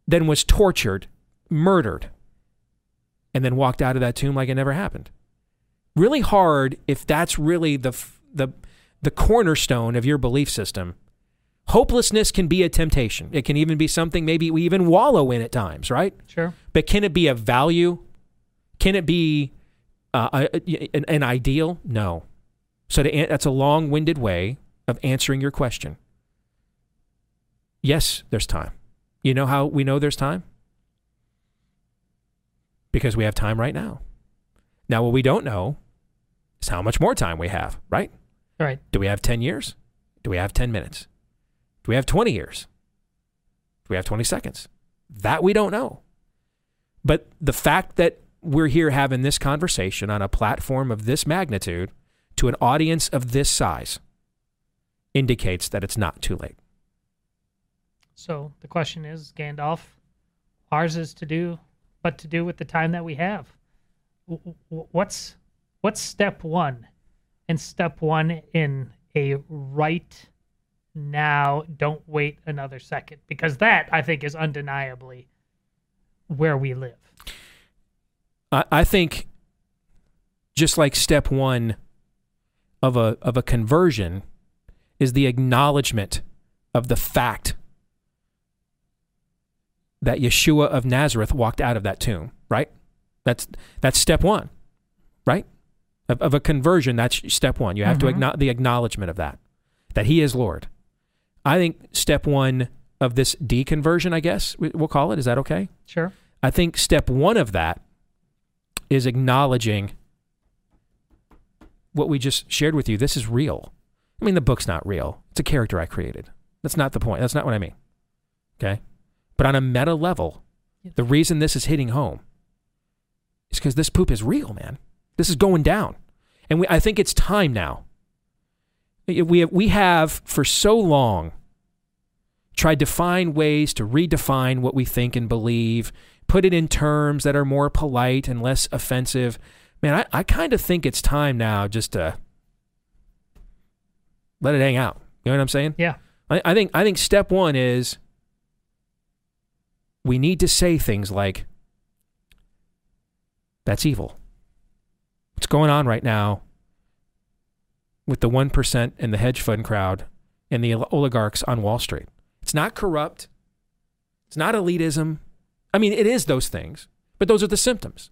Then was tortured, murdered, and then walked out of that tomb like it never happened. Really hard if that's really the f- the the cornerstone of your belief system. Hopelessness can be a temptation. It can even be something maybe we even wallow in at times, right? Sure. But can it be a value? Can it be uh, a, an, an ideal? No. So to, that's a long-winded way of answering your question. Yes, there's time. You know how we know there's time? Because we have time right now. Now, what we don't know is how much more time we have, right? Right. Do we have 10 years? Do we have 10 minutes? Do we have 20 years? Do we have 20 seconds? That we don't know. But the fact that we're here having this conversation on a platform of this magnitude to an audience of this size indicates that it's not too late. So the question is, Gandalf, ours is to do, but to do with the time that we have. What's what's step one? And step one in a right now, don't wait another second, because that I think is undeniably where we live. I, I think just like step one of a of a conversion is the acknowledgement of the fact that Yeshua of Nazareth walked out of that tomb, right? That's that's step one, right? Of, of a conversion, that's step one. You have to Mhm. acknowledge the acknowledgement of that, that He is Lord. I think step one of this deconversion, I guess we- we'll call it, is that okay? Sure. I think step one of that is acknowledging what we just shared with you. This is real. I mean, the book's not real. It's a character I created. That's not the point. That's not what I mean. Okay? But on a meta level, the reason this is hitting home is because this poop is real, man. This is going down. And we, I think it's time now. We have, we have for so long tried to find ways to redefine what we think and believe, put it in terms that are more polite and less offensive. Man, I, I kind of think it's time now just to let it hang out. You know what I'm saying? Yeah. I, I think I think step one is we need to say things like that's evil. What's going on right now with the 1% and the hedge fund crowd and the oligarchs on Wall Street? It's not corrupt. It's not elitism. I mean, it is those things, but those are the symptoms.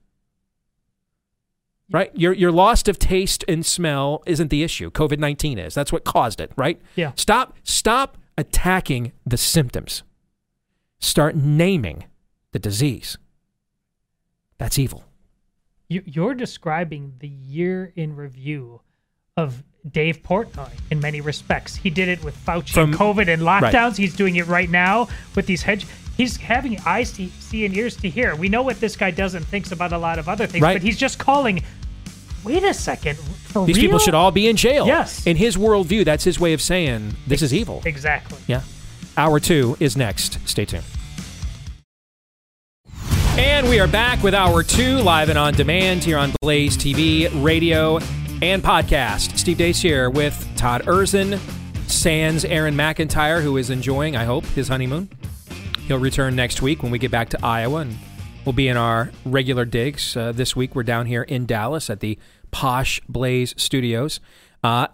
Right? Your, your loss of taste and smell isn't the issue. COVID 19 is. That's what caused it, right? Yeah. Stop, stop attacking the symptoms. Start naming the disease. That's evil. You, you're describing the year in review of Dave Portnoy in many respects. He did it with Fauci From- and COVID and right. lockdowns. He's doing it right now with these hedge. He's having eyes to see and ears to hear. We know what this guy does and thinks about a lot of other things, Right. but he's just calling. Wait a second. For These people should all be in jail. Yes. In his worldview, that's his way of saying this is evil. Exactly. Yeah. Hour two is next. Stay tuned. We are back with hour two, live and on demand here on Blaze TV, radio, and podcast. Steve Deace here with Todd Erzen, Sans Aaron McIntyre, who is enjoying, I hope, his honeymoon. He'll return next week when we get back to Iowa, and we'll be in our regular digs. Uh, this week, we're down here in Dallas at the Posh Blaze Studios. Uh,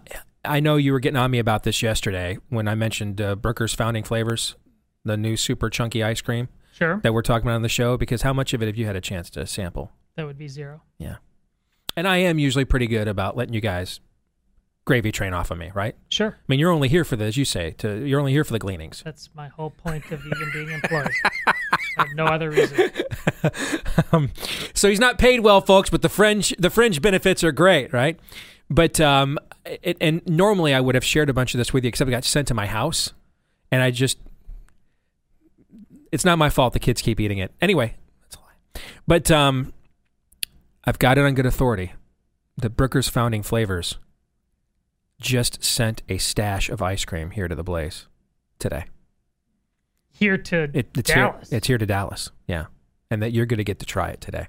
I know you were getting on me about this yesterday when I mentioned uh, Brooker's Founding Flavors, the new super chunky ice cream Sure. that we're talking about on the show. Because how much of it have you had a chance to sample? That would be zero. Yeah, and I am usually pretty good about letting you guys gravy train off of me, right? Sure. I mean, you're only here for the, as you say, to you're only here for the gleanings. That's my whole point of even being employed. I have no other reason. um, so he's not paid well, folks, but the fringe the fringe benefits are great, right? But um, it, and normally I would have shared a bunch of this with you, except it got sent to my house, and I just it's not my fault. The kids keep eating it anyway. That's a lie. But um, I've got it on good authority. The Brooker's Founding Flavors just sent a stash of ice cream here to the Blaze today. Here to It, it's Dallas. here. It's here to Dallas. Yeah, and that you're going to get to try it today.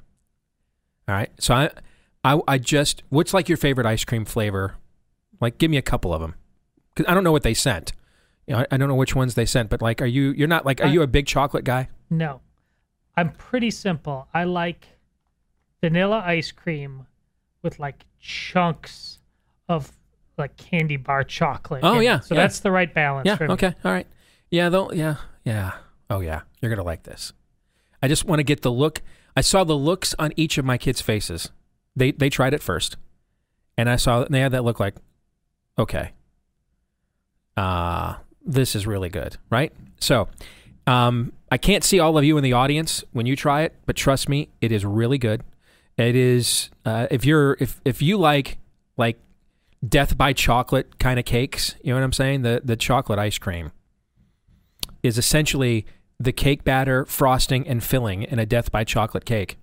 All right. So I, I, I just. What's like your favorite ice cream flavor? Like, give me a couple of them. Cause I don't know what they sent. You know, I, I don't know which ones they sent. But like, are you? You're not like. Are I- you a big chocolate guy? No. I'm pretty simple. I like vanilla ice cream with like chunks of like candy bar chocolate. Oh, in it. yeah, So yeah. that's the right balance Yeah. for me. Okay. All right. Yeah. Though. Yeah. Yeah. Oh yeah. You're gonna like this. I just want to get the look. I saw the looks on each of my kids' faces. They they tried it first, and I saw that they had that look like, okay, uh, this is really good, right? So, um, I can't see all of you in the audience when you try it, but trust me, it is really good. It is uh, if you're if if you like like death by chocolate kind of cakes, you know what I'm saying? The the chocolate ice cream is essentially the cake batter, frosting, and filling in a death by chocolate cake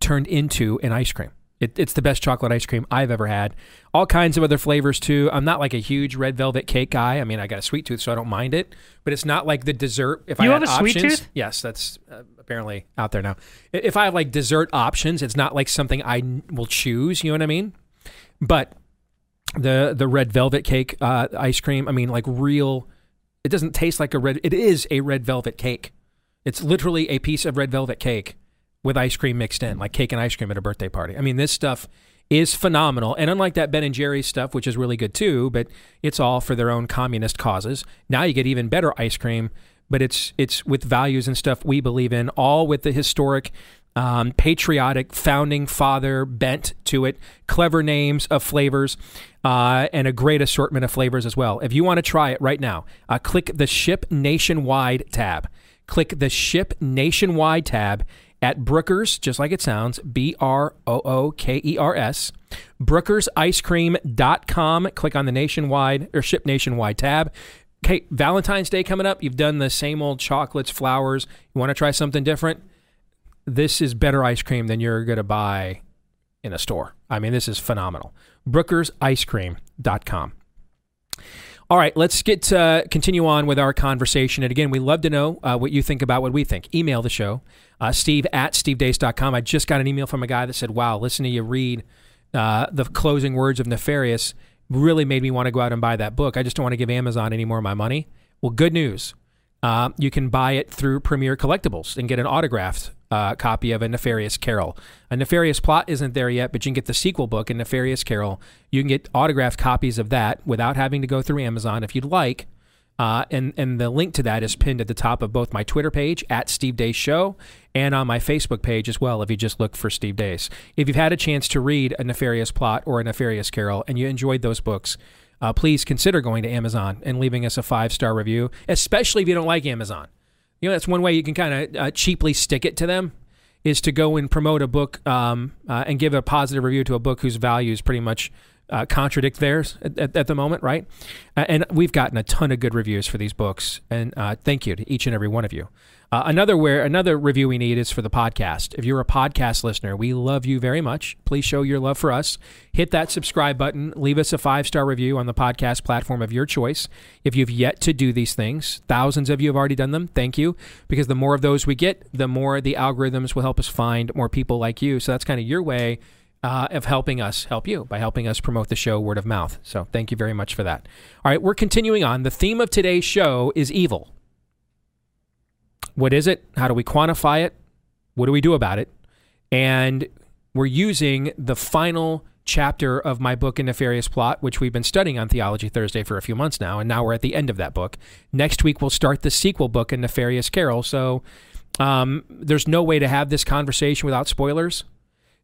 turned into an ice cream. It, it's the best chocolate ice cream I've ever had. All kinds of other flavors too. I'm not like a huge red velvet cake guy. I mean, I got a sweet tooth, so I don't mind it. But it's not like the dessert. If I You had have a sweet options, tooth? yes, that's uh, apparently out there now. If I have like dessert options, it's not like something I n- will choose. You know what I mean? But the the red velvet cake uh, ice cream. I mean, like real. It doesn't taste like a red. It is a red velvet cake. It's literally a piece of red velvet cake with ice cream mixed in, like cake and ice cream at a birthday party. I mean, this stuff is phenomenal. And unlike that Ben and Jerry's stuff, which is really good too, but it's all for their own communist causes. Now you get even better ice cream, but it's it's with values and stuff we believe in, all with the historic um, patriotic founding father bent to it, clever names of flavors, uh, and a great assortment of flavors as well. If you want to try it right now, uh, click the Ship Nationwide tab. Click the Ship Nationwide tab at Brooker's, just like it sounds, B R O O K E R S, brookersicecream.com. Click on the nationwide or ship nationwide tab. Okay, Valentine's Day coming up. You've done the same old chocolates, flowers. You want to try something different? This is better ice cream than you're going to buy in a store. I mean, this is phenomenal. brookersicecream.com. All right, let's get to uh, continue on with our conversation. And again, we love to know uh, what you think about what we think. Email the show, uh, steve at stevedeace.com. I just got an email from a guy that said, wow, listen to you read uh, the closing words of Nefarious really made me want to go out and buy that book. I just don't want to give Amazon any more of my money. Well, good news. Uh, you can buy it through Premier Collectibles and get an autographed uh, copy of A Nefarious Carol. A Nefarious Plot isn't there yet, but you can get the sequel book, A Nefarious Carol. You can get autographed copies of that without having to go through Amazon if you'd like. Uh, and, and the link to that is pinned at the top of both my Twitter page at Steve Deace Show and on my Facebook page as well if you just look for Steve Deace. If you've had a chance to read A Nefarious Plot or A Nefarious Carol and you enjoyed those books, uh, please consider going to Amazon and leaving us a five star review, especially if you don't like Amazon. You know, that's one way you can kind of uh, cheaply stick it to them is to go and promote a book um, uh, and give a positive review to a book whose values pretty much uh, contradict theirs at, at, at, the moment, right? Uh, and we've gotten a ton of good reviews for these books, and uh, thank you to each and every one of you. Uh, another where another review we need is for the podcast. If you're a podcast listener, we love you very much. Please show your love for us. Hit that subscribe button. Leave us a five star review on the podcast platform of your choice. If you've yet to do these things, thousands of you have already done them. Thank you, because the more of those we get, the more the algorithms will help us find more people like you. So that's kind of your way uh, of helping us help you by helping us promote the show word of mouth. So thank you very much for that. All right, we're continuing on. The theme of today's show is evil. What is it? How do we quantify it? What do we do about it? And we're using the final chapter of my book, A Nefarious Plot, which we've been studying on Theology Thursday for a few months now, and now we're at the end of that book. Next week, we'll start the sequel book, A Nefarious Carol. So um, there's no way to have this conversation without spoilers.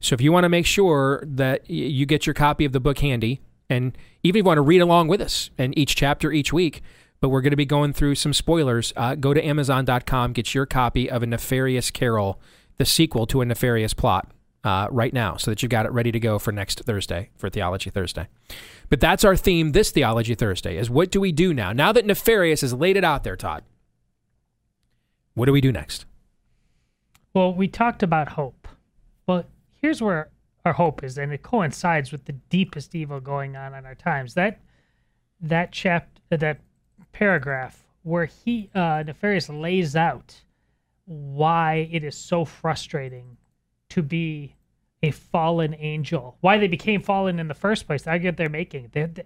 So if you want to make sure that you get your copy of the book handy, and even if you want to read along with us and each chapter each week, but we're going to be going through some spoilers. Uh, go to Amazon.com, get your copy of A Nefarious Carol, the sequel to A Nefarious Plot, uh, right now, so that you've got it ready to go for next Thursday, for Theology Thursday. But that's our theme this Theology Thursday, is what do we do now? Now that Nefarious has laid it out there, Todd, what do we do next? Well, we talked about hope. Well, here's where our hope is, and it coincides with the deepest evil going on in our times. That that chapter, that paragraph where he uh, Nefarious lays out why it is so frustrating to be a fallen angel, why they became fallen in the first place, the argument they're making. They're, they,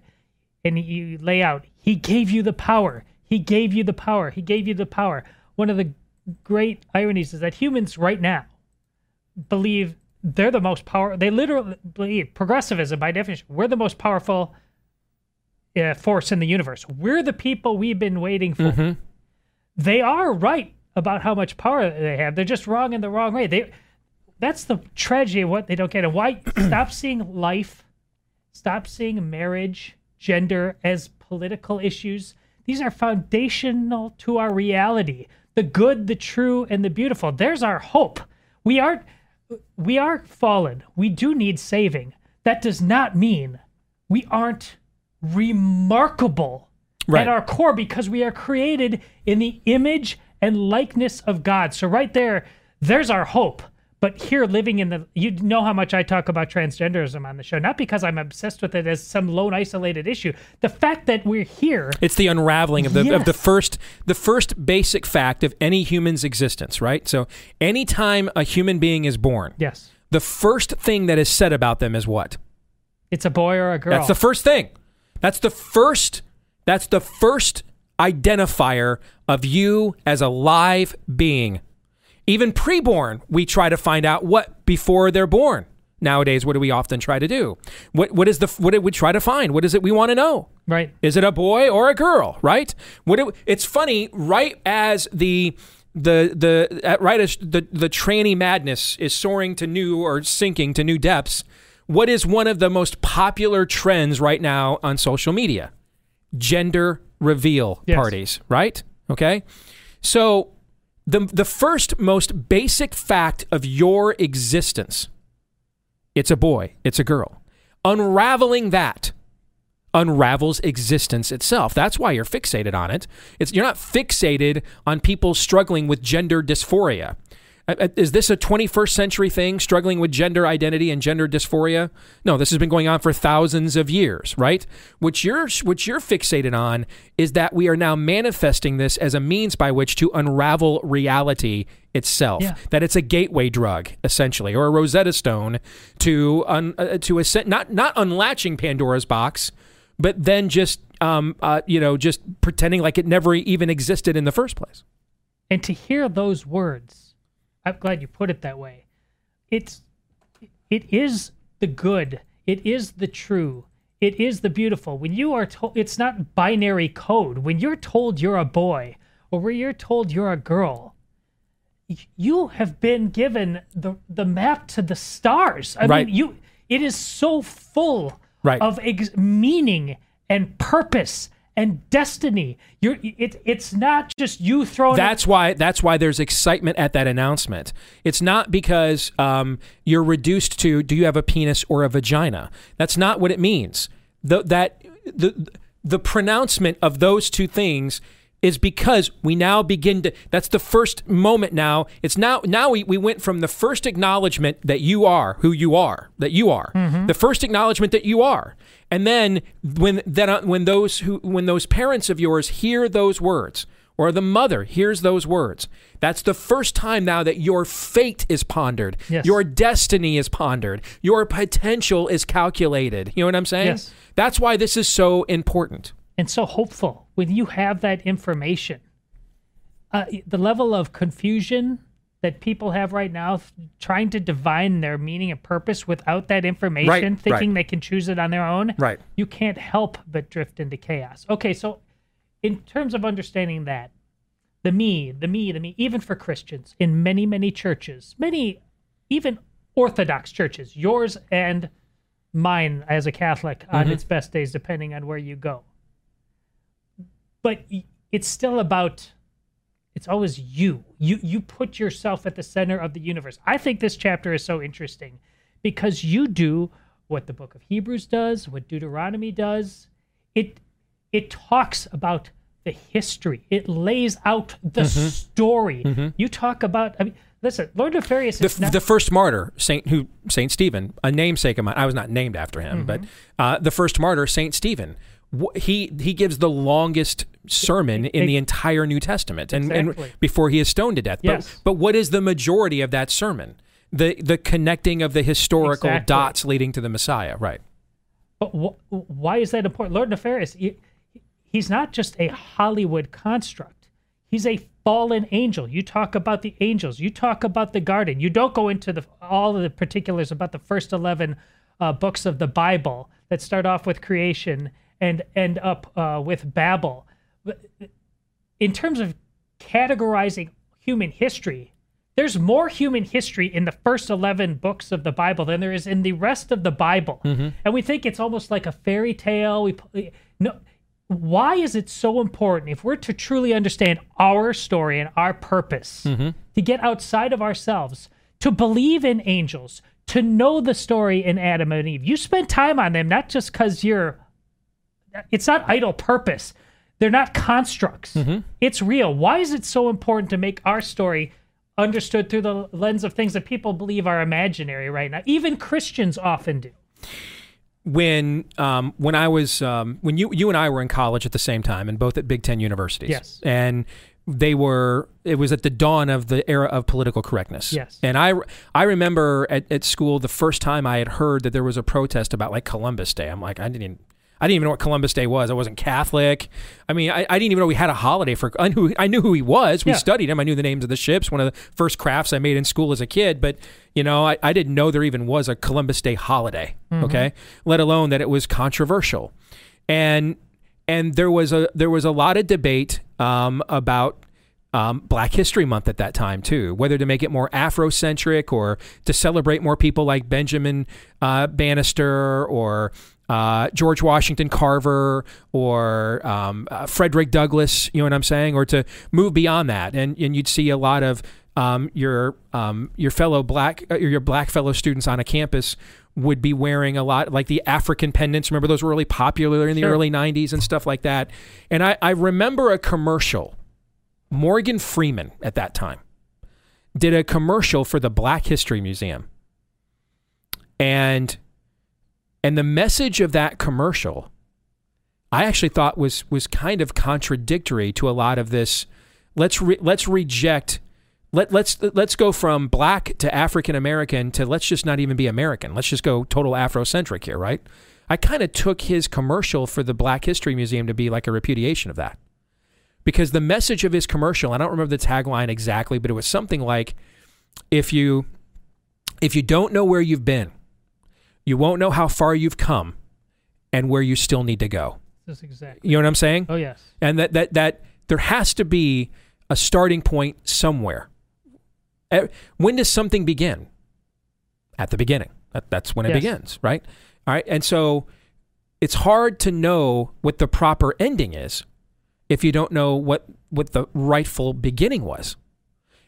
and you lay out, he gave you the power. He gave you the power. He gave you the power. One of the great ironies is that humans right now believe they're the most power. They literally progressivism by definition. We're the most powerful uh, force in the universe. We're the people we've been waiting for. Mm-hmm. They are right about how much power they have. They're just wrong in the wrong way. They that's the tragedy of what they don't get. And why stop seeing life, stop seeing marriage, gender as political issues. These are foundational to our reality. The good, the true, and the beautiful. There's our hope. We are we are fallen. We do need saving. That does not mean we aren't remarkable right. at our core because we are created in the image and likeness of God. So right there, there's our hope. But here, living in the, you know how much I talk about transgenderism on the show, not because I'm obsessed with it as some lone isolated issue. The fact that we're here, it's the unraveling of the yes. of the first the first basic fact of any human's existence, right? So, anytime a human being is born, yes, the first thing that is said about them is what? It's a boy or a girl. That's the first thing. That's the first that's the first identifier of you as a live being. Even preborn, we try to find out what before they're born. Nowadays, what do we often try to do? What what is the what do we try to find? What is it we want to know? Right. Is it a boy or a girl? Right. What it, it's funny. Right as the the the right as the the tranny madness is soaring to new or sinking to new depths. What is one of the most popular trends right now on social media? Gender reveal Yes. parties, right? Okay. So the the first most basic fact of your existence it's a boy, it's a girl. Unraveling that unravels existence itself. That's why you're fixated on it. It's you're not fixated on people struggling with gender dysphoria. Uh, uh, Is this a 21st century thing, struggling with gender identity and gender dysphoria? No, this has been going on for thousands of years, right? What you're what you're fixated on is that we are now manifesting this as a means by which to unravel reality itself. Yeah. That it's a gateway drug, essentially, or a Rosetta Stone to un, uh, to ascend, not not unlatching Pandora's box, but then just um, uh, you know just pretending like it never even existed in the first place. And to hear those words, I'm glad you put it that way. It's it is the good. It is the true. It is the beautiful. When you are told it's not binary code. When you're told you're a boy or when you're told you're a girl, you have been given the the map to the stars. I Right. mean, you it is so full Right. of ex- meaning and purpose and destiny. You're it, it's not just you throwing That's why that's why there's excitement at that announcement. It's not because um, you're reduced to do you have a penis or a vagina. That's not what it means. The, that the the pronouncement of those two things is because we now begin to that's the first moment now. It's now now we, we went from the first acknowledgement that you are who you are that you are. The first acknowledgement that you are. And then when then uh, when those who when those parents of yours hear those words or the mother hears those words that's the first time now that your fate is pondered. Yes. your destiny is pondered. Your potential is calculated. You know what i'm saying? Yes. that's why this is so important and so hopeful when you have that information. Uh, the level of confusion that people have right now, trying to divine their meaning and purpose without that information, Right, thinking right. they can choose it on their own, Right. you can't help but drift into chaos. Okay, so in terms of understanding that, the me, the me, the me, even for Christians in many, many churches, many, even Orthodox churches, yours and mine as a Catholic on its best days, depending on where you go. But it's still about, it's always you. You you put yourself at the center of the universe. I think this chapter is so interesting because you do what the book of Hebrews does, what Deuteronomy does. It it talks about the history. It lays out the mm-hmm. story. Mm-hmm. You talk about. I mean, listen, Lord Nefarious the, is not, the first martyr, Saint who Saint Stephen, a namesake of mine. I was not named after him, mm-hmm. but uh, the first martyr, Saint Stephen. He he gives the longest sermon in the entire New Testament, and, Exactly. and before he is stoned to death. Yes. But, but what is the majority of that sermon? The the connecting of the historical Exactly. dots leading to the Messiah, right? But wh- why is that important? Lord Nefarious, he, he's not just a Hollywood construct. He's a fallen angel. You talk about the angels. You talk about the garden. You don't go into the all of the particulars about the first eleven uh, books of the Bible that start off with creation and end up uh, with Babel. But in terms of categorizing human history, there's more human history in the first 11 books of the Bible than there is in the rest of the Bible. And we think it's almost like a fairy tale. We no why is it so important if we're to truly understand our story and our purpose to get outside of ourselves, to believe in angels, to know the story in Adam and Eve? You spend time on them not just cuz you're it's not idle purpose. They're not constructs. It's real. Why is it so important to make our story understood through the lens of things that people believe are imaginary right now? Even Christians often do. when um, when I was um, when you you and I were in college at the same time and both at Big Ten universities. Yes. And they were it was at the dawn of the era of political correctness. Yes. And I I remember at, at school the first time I had heard that there was a protest about like Columbus Day. I'm like I didn't I didn't even know what Columbus Day was. I wasn't Catholic. I mean, I, I didn't even know we had a holiday for. I knew I knew who he was. We Yeah. studied him. I knew the names of the ships. One of the first crafts I made in school as a kid. But you know, I, I didn't know there even was a Columbus Day holiday. Okay, let alone that it was controversial, and and there was a there was a lot of debate um, about um, Black History Month at that time too, whether to make it more Afrocentric or to celebrate more people like Benjamin uh, Bannister or uh, George Washington Carver or um, uh, Frederick Douglass. You know what I'm saying? Or to move beyond that, and and you'd see a lot of um, your um, your fellow black uh, your black fellow students on a campus would be wearing a lot like the African pendants. Remember those were really popular in the Sure. early '90s and stuff like that. And I, I remember a commercial. Morgan Freeman at that time did a commercial for the Black History Museum, and and the message of that commercial, I actually thought was was kind of contradictory to a lot of this. Let's re, let's reject. Let, let's let's go from black to African American to let's just not even be American. Let's just go total Afrocentric here, right? I kind of took his commercial for the Black History Museum to be like a repudiation of that. Because the message of his commercial, I don't remember the tagline exactly, but it was something like if you if you don't know where you've been, you won't know how far you've come and where you still need to go. This is exactly. You know what I'm saying? Oh yes. and that that that there has to be a starting point somewhere. When does something begin? At the beginning. That, that's when it Yes. begins, right? All right, and so it's hard to know what the proper ending is if you don't know what what the rightful beginning was.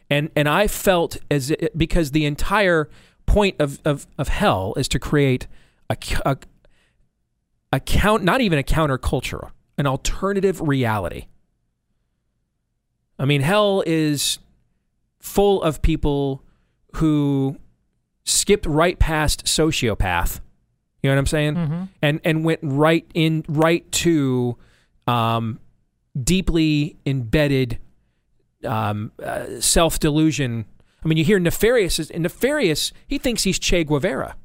And and I felt as it, because the entire point of, of, of hell is to create a a count not even a counterculture, an alternative reality. I mean, hell is full of people who skipped right past sociopath. You know what I'm saying? Mhm. And and went right in right to um, deeply embedded um, uh, self delusion. I mean, you hear nefarious. is- Nefarious. He thinks he's Che Guevara,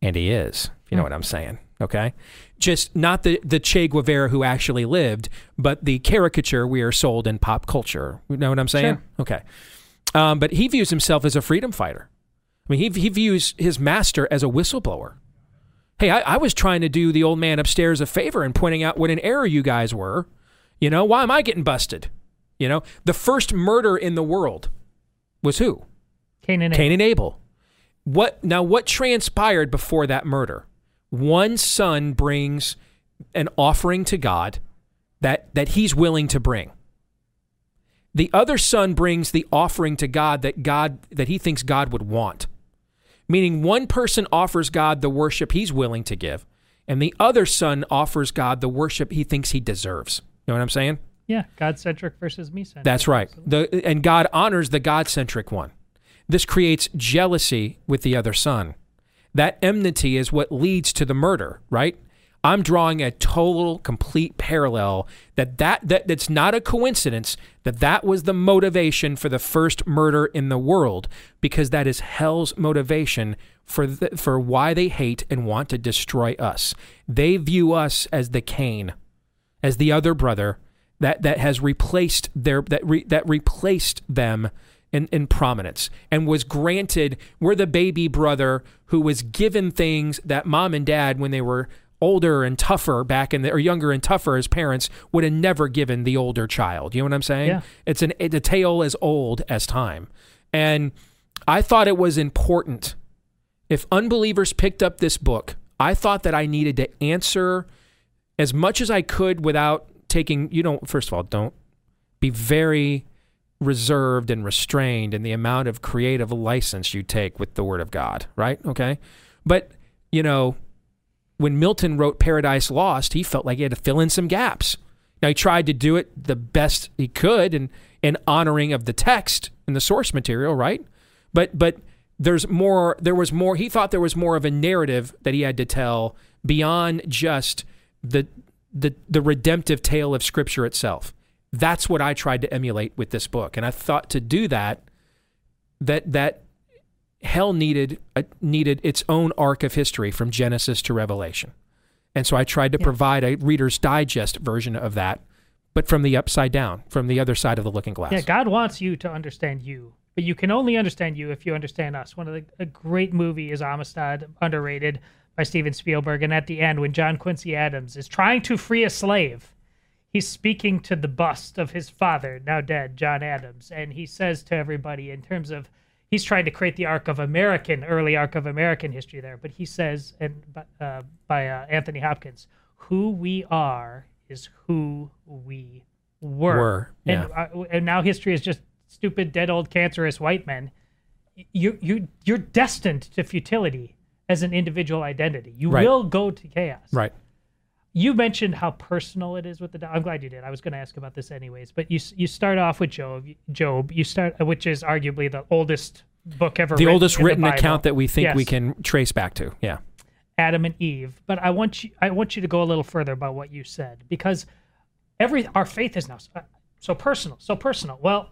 and he is. If you know Hmm. what I'm saying? Okay, just not the the Che Guevara who actually lived, but the caricature we are sold in pop culture. You know what I'm saying? Sure. Okay, um, but he views himself as a freedom fighter. I mean, he he views his master as a whistleblower. Hey, I, I was trying to do the old man upstairs a favor and pointing out what an error you guys were. You know, why am I getting busted? You know, the first murder in the world was who? Cain and Abel. Cain and Abel. What now? What transpired before that murder? One son brings an offering to God that that he's willing to bring. The other son brings the offering to God that God that he thinks God would want. Meaning one person offers God the worship he's willing to give, and the other son offers God the worship he thinks he deserves. You know what I'm saying? Yeah, God centric versus me centric. That's right. The and God honors the God-centric one. This creates jealousy with the other son. That enmity is what leads to the murder, right? I'm drawing a total complete parallel that that, that that's not a coincidence that that was the motivation for the first murder in the world because that is hell's motivation for the, for why they hate and want to destroy us. They view us as the Cain, as the other brother that that has replaced their that re, that replaced them in, in prominence and was granted we're the baby brother who was given things that mom and dad when they were older and tougher back in the or younger and tougher as parents would have never given the older child. You know what i'm saying? Yeah. it's an it's a tale as old as time. And i thought it was important. If unbelievers picked up this book i thought that i needed to answer as much as I could without taking, you don't, first of all, don't be very reserved and restrained in the amount of creative license you take with the Word of God, right? Okay. But, you know, when Milton wrote Paradise Lost, he felt like he had to fill in some gaps. Now, he tried to do it the best he could and in honoring of the text and the source material, right? But, but, there's more there was more he thought there was more of a narrative that he had to tell beyond just the the the redemptive tale of scripture itself. That's what i tried to emulate with this book. And i thought to do that that that hell needed a, needed its own arc of history from genesis to revelation. And so i tried to Yeah. provide a reader's digest version of that but from the upside down from the other side of the looking glass. Yeah, God wants you to understand you, but you can only understand you if you understand us. One of the a great movie is Amistad, underrated by Steven Spielberg, and at the end when John Quincy Adams is trying to free a slave, he's speaking to the bust of his father, now dead, John Adams, and he says to everybody in terms of he's trying to create the arc of American, early arc of American history there, but he says, and uh, by uh, Anthony Hopkins, who we are is who we were. Were, yeah. And, uh, and now history is just stupid, dead, old, cancerous white men. You you you're destined to futility as an individual identity. You Right. will go to chaos. Right. You mentioned how personal it is with the. do- I'm glad you did. I was going to ask about this anyways, but you you start off with Job. Job. You start, uh, which is arguably the oldest book ever. The written oldest in the written account that we think we can trace back to. Yeah. Adam and Eve. But I want you I want you to go a little further about what you said because every our faith is now so, so personal, so personal. Well,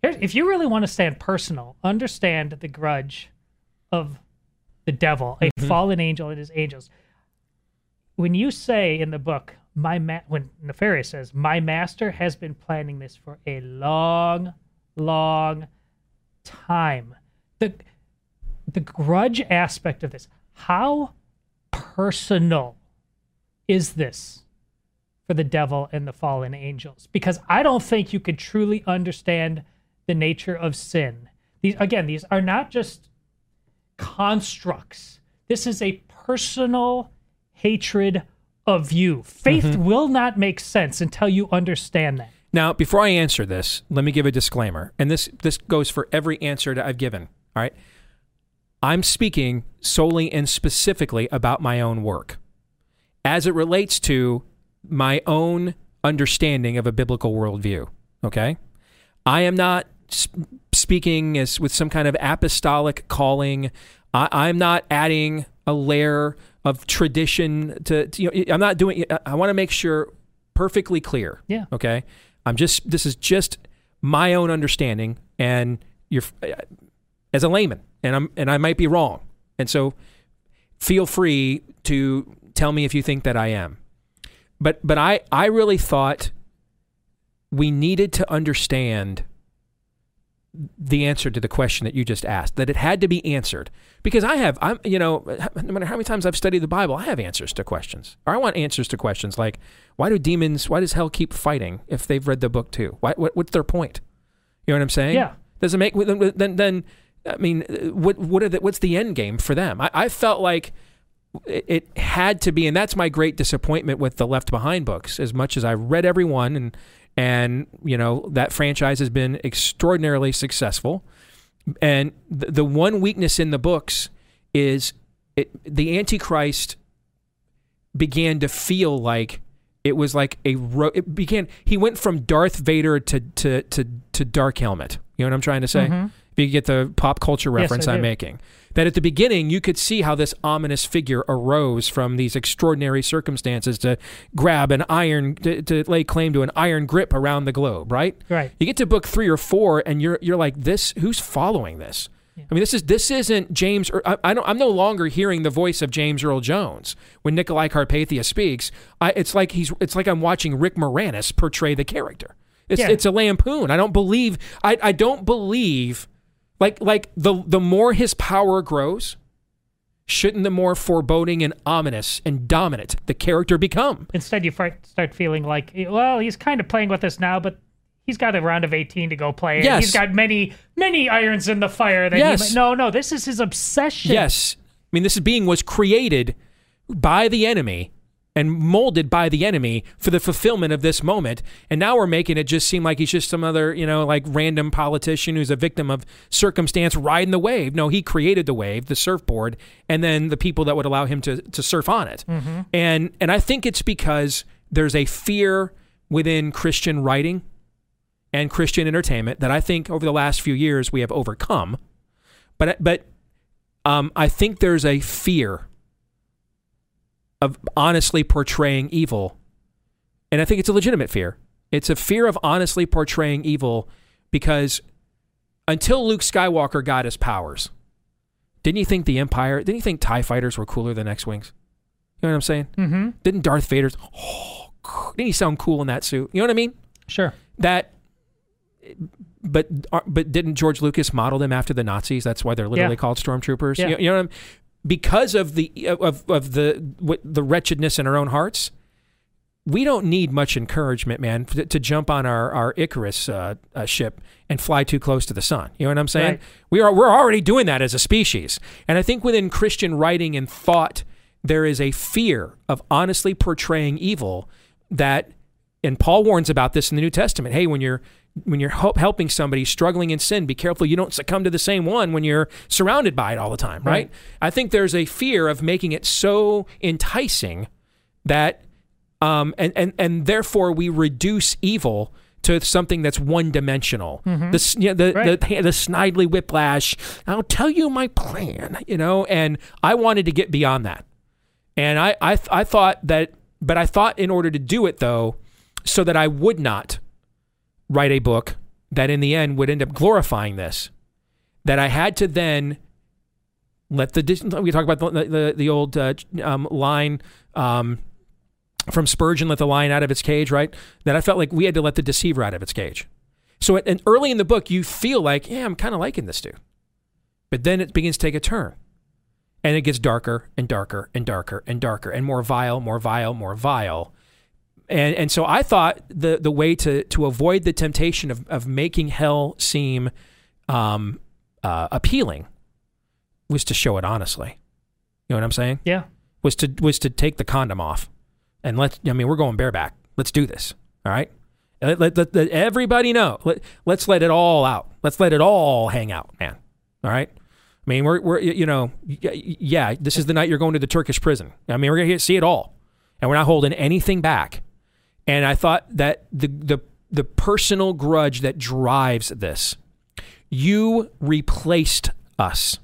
here, if you really want to stand personal, understand the grudge of the devil, a mm-hmm. fallen angel and his angels. When you say in the book, my ma- when Nefarious says, "My master has been planning this for a long, long time," the the grudge aspect of this, how personal is this for the devil and the fallen angels? Because I don't think you could truly understand the nature of sin. These again, these are not just constructs. This is a personal hatred of you. Faith mm-hmm. will not make sense until you understand that. Now, before I answer this, let me give a disclaimer, and this this goes for every answer that I've given. All right, I'm speaking solely and specifically about my own work, as it relates to my own understanding of a biblical worldview. Okay, I am not speaking as with some kind of apostolic calling. I, I'm not adding a layer of tradition to, to- you know. I'm not doing. I, I want to make sure perfectly clear. Yeah. Okay. I'm just. This is just my own understanding, and you're uh, as a layman, and I'm and I might be wrong, and so feel free to tell me if you think that I am. But but I I really thought we needed to understand the answer to the question that you just asked that it had to be answered. Because i have i'm you know no matter how many times i've studied the bible i have answers to questions. Or i want answers to questions like why do demons why does hell keep fighting if they've read the book too? Why, what, what's their point? You know what i'm saying? Yeah. does it make then then, i mean what what are the, what's the end game for them? I, I felt like it, it had to be, and that's my great disappointment with the Left Behind books. As much as I read every one, and and you know that franchise has been extraordinarily successful, and the, the one weakness in the books is it, the Antichrist began to feel like it was like a ro- it began he went from Darth Vader to to to to Dark Helmet. You know what I'm trying to say? Mm-hmm. If you get the pop culture Yes, reference I'm do. making. That at the beginning you could see how this ominous figure arose from these extraordinary circumstances to grab an iron to, to lay claim to an iron grip around the globe, right? Right. You get to book three or four, and you're you're like, this. Who's following this? I mean, this is this isn't James. Ear- I, I don't. I'm no longer hearing the voice of James Earl Jones when Nicolae Carpathia speaks. I, it's like he's. It's like I'm watching Rick Moranis portray the character. It's Yeah. it's a lampoon. I don't believe. I I don't believe. Like like the the more his power grows, shouldn't the more foreboding and ominous and dominant the character become? Instead, you start feeling like, well, he's kind of playing with us now, but he's got a round of 18 to go play. Yes. He's got many, many irons in the fire. That Yes. He, no, no, this is his obsession. Yes. I mean, this being was created by the enemy and molded by the enemy for the fulfillment of this moment. And now we're making it just seem like he's just some other, you know, like random politician who's a victim of circumstance riding the wave. No, he created the wave, the surfboard, and then the people that would allow him to, to surf on it. And and I think it's because there's a fear within Christian writing and Christian entertainment that I think over the last few years we have overcome. But but um, I think there's a fear of honestly portraying evil, and I think it's a legitimate fear. It's a fear of honestly portraying evil because until Luke Skywalker got his powers, didn't you think the Empire? Didn't you think Tie fighters were cooler than X-wings? You know what I'm saying? Mm-hmm. Didn't Darth Vader's? Oh, didn't he sound cool in that suit? You know what I mean? Sure. that but but didn't George Lucas model them after the Nazis? That's why they're literally Yeah. called stormtroopers. Yeah. You, you know what I'm because of the of of the the wretchedness in our own hearts. we don't need much encouragement, man, to, to jump on our our Icarus uh, uh, ship and fly too close to the sun. You know what I'm saying? Right. We are we're already doing that as a species, and I think within Christian writing and thought, there is a fear of honestly portraying evil that, and Paul warns about this in the New Testament. Hey, when you're when you're help, helping somebody struggling in sin, be careful you don't succumb to the same one when you're surrounded by it all the time, right? Right. I think there's a fear of making it so enticing that um, and, and and therefore we reduce evil to something that's one dimensional. The you know, the, Right. the the Snidely Whiplash. I'll tell you my plan, you know. And I wanted to get beyond that, and I I th- I thought that, but I thought in order to do it though, so that I would not write a book that in the end would end up glorifying this, that I had to then let the we talk about the the, the old uh, um, line um, from Spurgeon, "Let the lion out of its cage." Right? That I felt like we had to let the deceiver out of its cage. So, at, and early in the book, you feel like, yeah, I'm kind of liking this dude, but then it begins to take a turn, and it gets darker and darker and darker and darker and more vile, more vile, more vile. And and so I thought the the way to to avoid the temptation of of making hell seem um, uh, appealing was to show it honestly. You know what I'm saying? Yeah. Was to was to take the condom off and let's. I mean we're going bareback. Let's do this. All right. Let, let, let, let everybody know. Let, let's let it all out. Let's let it all hang out, man. All right. I mean, we're, we're you know, yeah, this is the night you're going to the Turkish prison. I mean, we're going to see it all. And we're not holding anything back. And I thought that the, the, the personal grudge that drives this, you replaced us.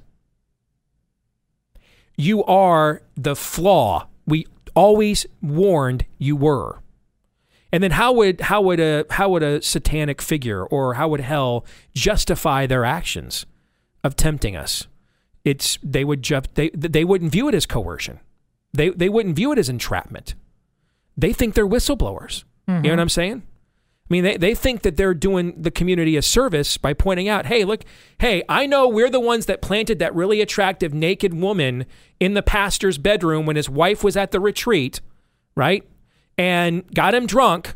You are the flaw we always warned you were. And then how would how would a how would a satanic figure or how would hell justify their actions of tempting us? It's they would ju- they they wouldn't view it as coercion. They they wouldn't view it as entrapment. They think they're whistleblowers. You know what mm-hmm. I'm saying? I mean, they, they think that they're doing the community a service by pointing out, hey, look, hey, I know we're the ones that planted that really attractive naked woman in the pastor's bedroom when his wife was at the retreat, right? And got him drunk,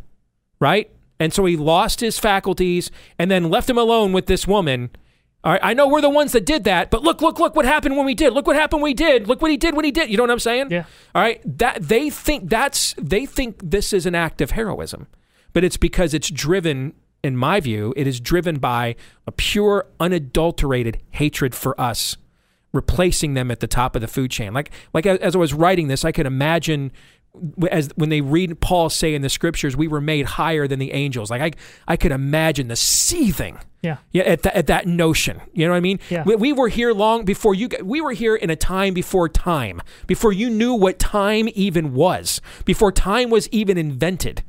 right? And so he lost his faculties and then left him alone with this woman. All right, I know we're the ones that did that, but look, look, look what happened when we did. Look what happened when we did. Look what he did when he did. You know what I'm saying? Yeah. All right. That they think that's they think this is an act of heroism, but it's because it's driven, in my view, it is driven by a pure, unadulterated hatred for us, replacing them at the top of the food chain. Like like as, as I was writing this, I could imagine as when they read Paul say in the scriptures, we were made higher than the angels. Like I I could imagine the seething. Yeah. Yeah, at, that at that notion, you know what I mean. Yeah. We, we were here long before you. We were here in a time before time, before you knew what time even was, before time was even invented.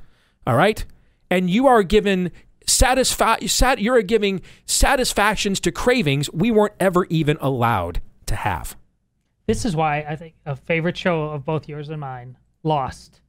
All right, and you are given satisfa- sat, You're giving satisfactions to cravings we weren't ever even allowed to have. This is why I think a favorite show of both yours and mine, Lost.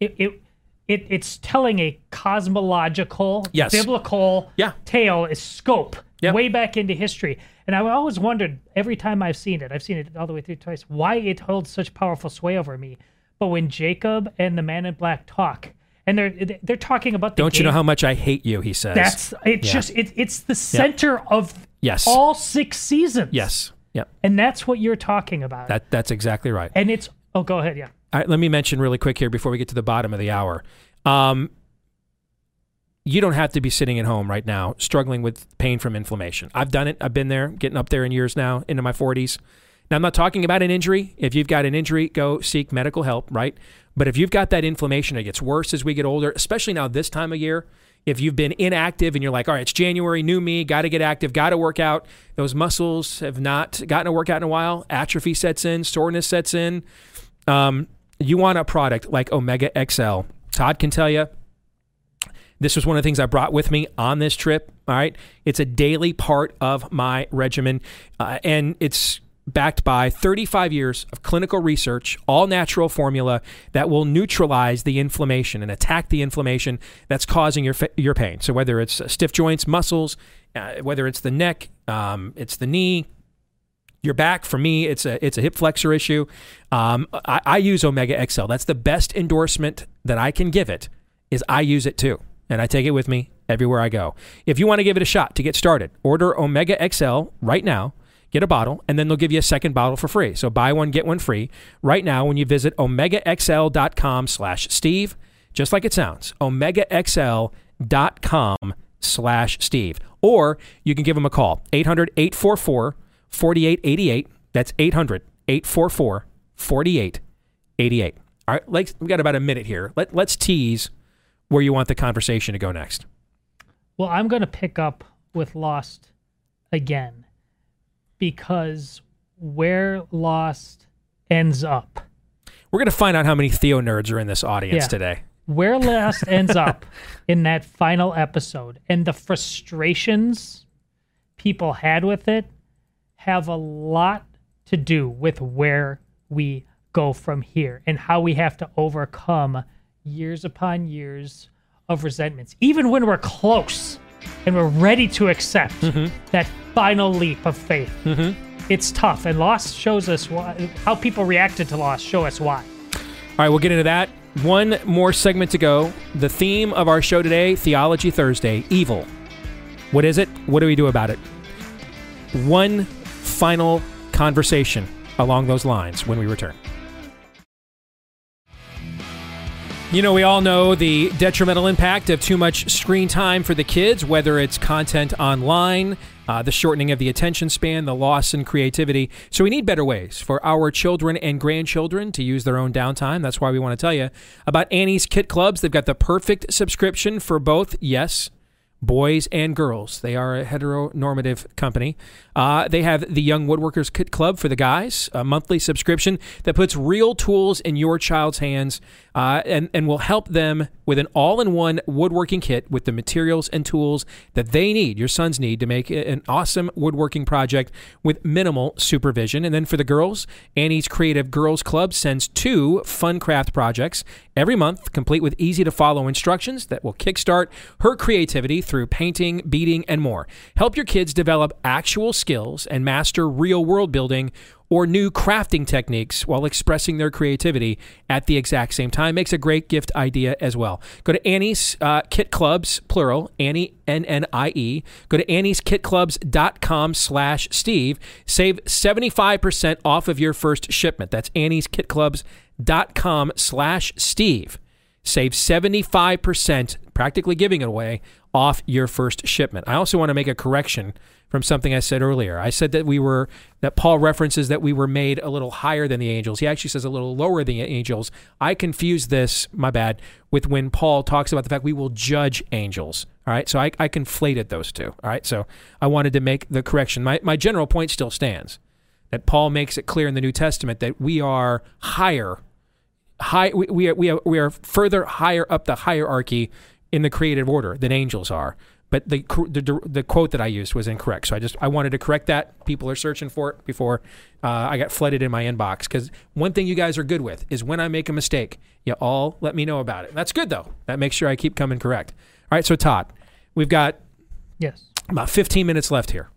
It it, it it's telling a cosmological, Yes. biblical Yeah. tale, is scope Yep. way back into history. And I always wondered every time I've seen it, I've seen it all the way through twice, why it holds such powerful sway over me. But when Jacob and the Man in Black talk, and they're they're talking about the Don't you know how much I hate you? He says. that's it's Yeah. just it, it's the center of Yes. all six seasons. yes. Yep. and that's what you're talking about. That that's exactly right. and it's oh, go ahead, yeah. Let me mention really quick here before we get to the bottom of the hour. Um, you don't have to be sitting at home right now struggling with pain from inflammation. I've done it. I've been there, getting up there in years now, into my 40s. Now, I'm not talking about an injury. If you've got an injury, go seek medical help, right? But if you've got that inflammation, it gets worse as we get older, especially now this time of year. If you've been inactive and you're like, all right, it's January, new me, got to get active, got to work out. Those muscles have not gotten a workout in a while. Atrophy sets in, soreness sets in um, you want a product like Omega XL. Todd can tell you. This was one of the things I brought with me on this trip. All right. It's a daily part of my regimen, uh, and it's backed by 35 years of clinical research, all natural formula that will neutralize the inflammation and attack the inflammation that's causing your, your pain. So, whether it's uh, stiff joints, muscles, uh, whether it's the neck, um, it's the knee, your back for me it's a it's a hip flexor issue um, I, I use omega xl that's the best endorsement that I can give it is I use it too, and I take it with me everywhere I go. If you want to give it a shot to get started, order Omega XL right now. Get a bottle, and then they'll give you a second bottle for free. So buy one, get one free right now when you visit omegaxl.com slash Steve, just like it sounds, omegaxl.com slash Steve. Or you can give them a call, 800-844-4888. That's 800-844-4888. All right, let's, we got about a minute here. Let, let's tease where you want the conversation to go next. Well, I'm going to pick up with Lost again because where Lost ends up, We're going to find out how many Theo nerds are in this audience Yeah. today. where Lost ends up in that final episode, and the frustrations people had with it have a lot to do with where we go from here and how we have to overcome years upon years of resentments, even when we're close and we're ready to accept mm-hmm. that final leap of faith. Mm-hmm. It's tough, and Lost shows us why, how people reacted to Lost. Show us why. All right, we'll get into that. One more segment to go. The theme of our show today, Theology Thursday, evil. What is it? What do we do about it? One final conversation along those lines when we return. You know, we all know the detrimental impact of too much screen time for the kids, whether it's content online, uh, the shortening of the attention span, the loss in creativity. So we need better ways for our children and grandchildren to use their own downtime. That's why we want to tell you about Annie's Kit Clubs. They've got the perfect subscription for both, yes, boys and girls. They are a heteronormative company. Uh, they have the Young Woodworkers Club for the guys, a monthly subscription that puts real tools in your child's hands uh, and, and will help them with an all in one woodworking kit with the materials and tools that they need, your sons need, to make an awesome woodworking project with minimal supervision. And then for the girls, Annie's Creative Girls Club sends two fun craft projects every month, complete with easy to follow instructions that will kickstart her creativity through painting, beading, and more. Help your kids develop actual skills and master real world building or new crafting techniques while expressing their creativity at the exact same time. Makes a great gift idea as well. Go to Annie's uh, Kit Clubs, plural, Annie, N-N-I-E. Go to annieskitclubs.com slash Steve. Save 75% off of your first shipment. That's annieskitclubs.com slash Steve. Save 75%, practically giving it away, off your first shipment. I also want to make a correction from something I said earlier. I said that we were that Paul references that we were made a little higher than the angels. He actually says a little lower than the angels. I confused this, my bad, with when Paul talks about the fact we will judge angels. All right, so I, I conflated those two. All right, so I wanted to make the correction. My my general point still stands that Paul makes it clear in the New Testament that we are higher high we, we we are we are further higher up the hierarchy in the creative order than angels are. But the, the the quote that I used was incorrect. So I just I wanted to correct that. People are searching for it before uh, I got flooded in my inbox. Because one thing you guys are good with is when I make a mistake you all let me know about it. That's good though. That makes sure I keep coming correct. All right so Todd we've got Yes. about 15 minutes left here.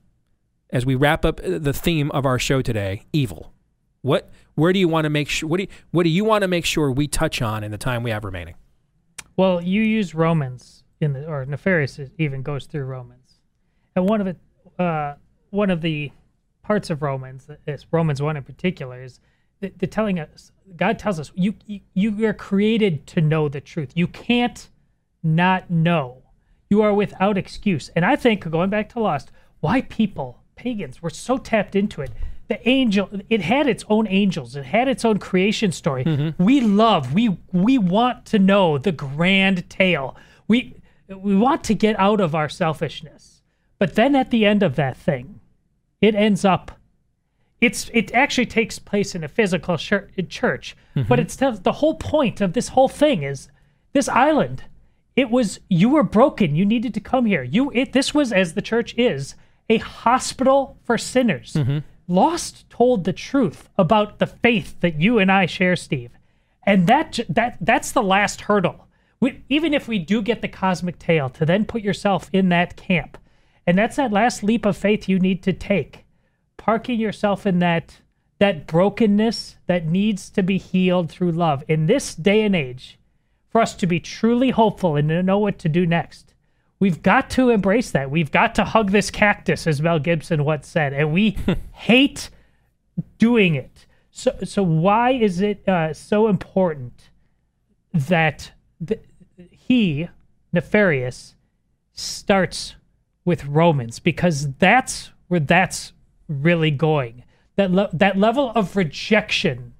As we wrap up the theme of our show today evil. What where do you want to make sure what do you, what do you want to make sure we touch on in the time we have remaining Well, you use Romans in the, or Nefarious even goes through Romans, and one of it, uh, one of the parts of Romans, Romans one in particular, is the, the telling us God tells us you, you you are created to know the truth. You can't not know. You are without excuse. And I think going back to Lost, why people pagans were so tapped into it. The angel, it had its own angels. It had its own creation story. Mm-hmm. We love, we we want to know the grand tale. We we want to get out of our selfishness. But then at the end of that thing, it ends up it's it actually takes place in a physical chur- church mm-hmm. but it's the, the whole point of this whole thing is this island it was you were broken you needed to come here you it this was as the church is a hospital for sinners mm-hmm. Lost told the truth about the faith that you and i share steve. And that that that's the last hurdle. We, even if we do get the cosmic tale to then put yourself in that camp. And that's that last leap of faith you need to take. Parking yourself in that that brokenness that needs to be healed through love. In this day and age for us to be truly hopeful and to know what to do next, we've got to embrace that. We've got to hug this cactus, as Mel Gibson once said, and we hate doing it. So, so why is it uh, so important that th- he, Nefarious, starts with Romans? Because that's where that's really going. That le- that level of rejection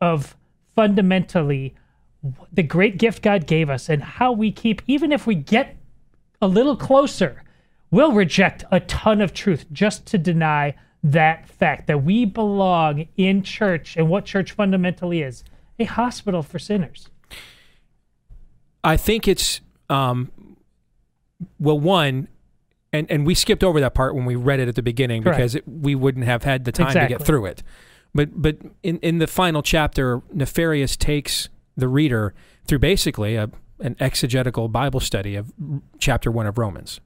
of fundamentally the great gift God gave us and how we keep, even if we get a little closer, we'll reject a ton of truth just to deny that fact that we belong in church and what church fundamentally is a hospital for sinners. I think it's um, well, one, and and we skipped over that part when we read it at the beginning Correct. because it, we wouldn't have had the time to get through it. But but in in the final chapter, Nefarious takes the reader through basically a an exegetical Bible study of chapter one of Romans.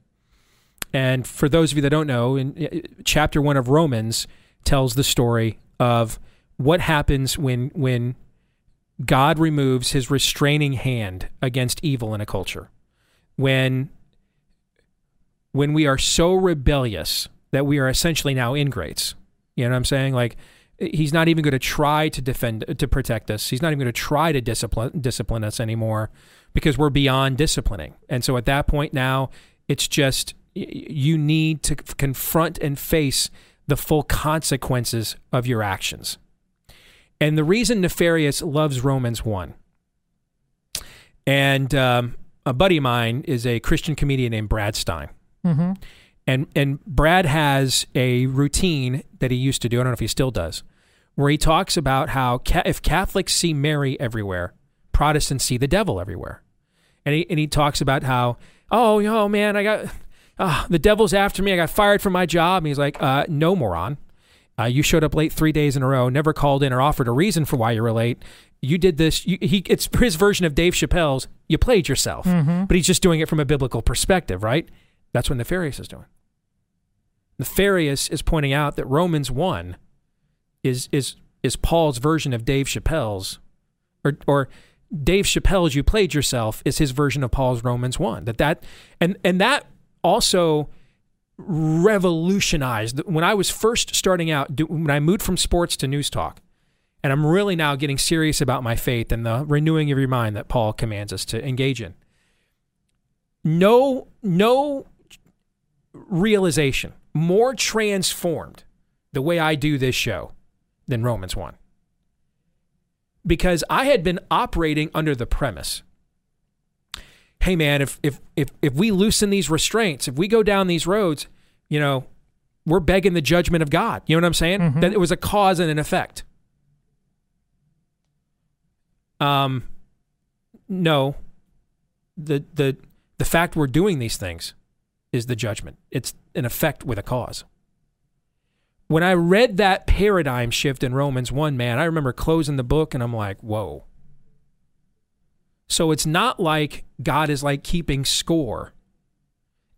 And for those of you that don't know, in uh, chapter one of Romans tells the story of what happens when when God removes his restraining hand against evil in a culture. When when we are so rebellious that we are essentially now ingrates. You know what I'm saying? Like he's not even going to try to defend to protect us. He's not even going to try to discipline discipline us anymore because we're beyond disciplining. And so at that point now it's just you need to confront and face the full consequences of your actions. And the reason Nefarious loves Romans 1, and um, a buddy of mine is a Christian comedian named Brad Stine. Mm-hmm. And, and Brad has a routine that he used to do, I don't know if he still does, where he talks about how ca- if Catholics see Mary everywhere, Protestants see the devil everywhere. And he, and he talks about how, oh, oh man, I got, ah, the devil's after me. I got fired from my job. And he's like, uh, no, moron. Uh, you showed up late three days in a row, never called in or offered a reason for why you were late. You did this. You, he, it's his version of Dave Chappelle's. You played yourself, but he's just doing it from a biblical perspective, right? That's what Nefarious is doing. Nefarious is pointing out that Romans one is is is Paul's version of Dave Chappelle's, or or Dave Chappelle's "You Played Yourself" is his version of Paul's Romans one. That that and and that also revolutionized when I was first starting out. When I moved from sports to news talk, and I'm really now getting serious about my faith and the renewing of your mind that Paul commands us to engage in. No, no realization more transformed the way I do this show than Romans 1. Because I had been operating under the premise hey man, if if if if we loosen these restraints, if we go down these roads, you know, we're begging the judgment of God. You know what I'm saying? That it was a cause and an effect. Um no. The the the fact we're doing these things is the judgment. It's an effect with a cause. When I read that paradigm shift in Romans 1, man, I remember closing the book and I'm like, whoa. So it's not like God is like keeping score.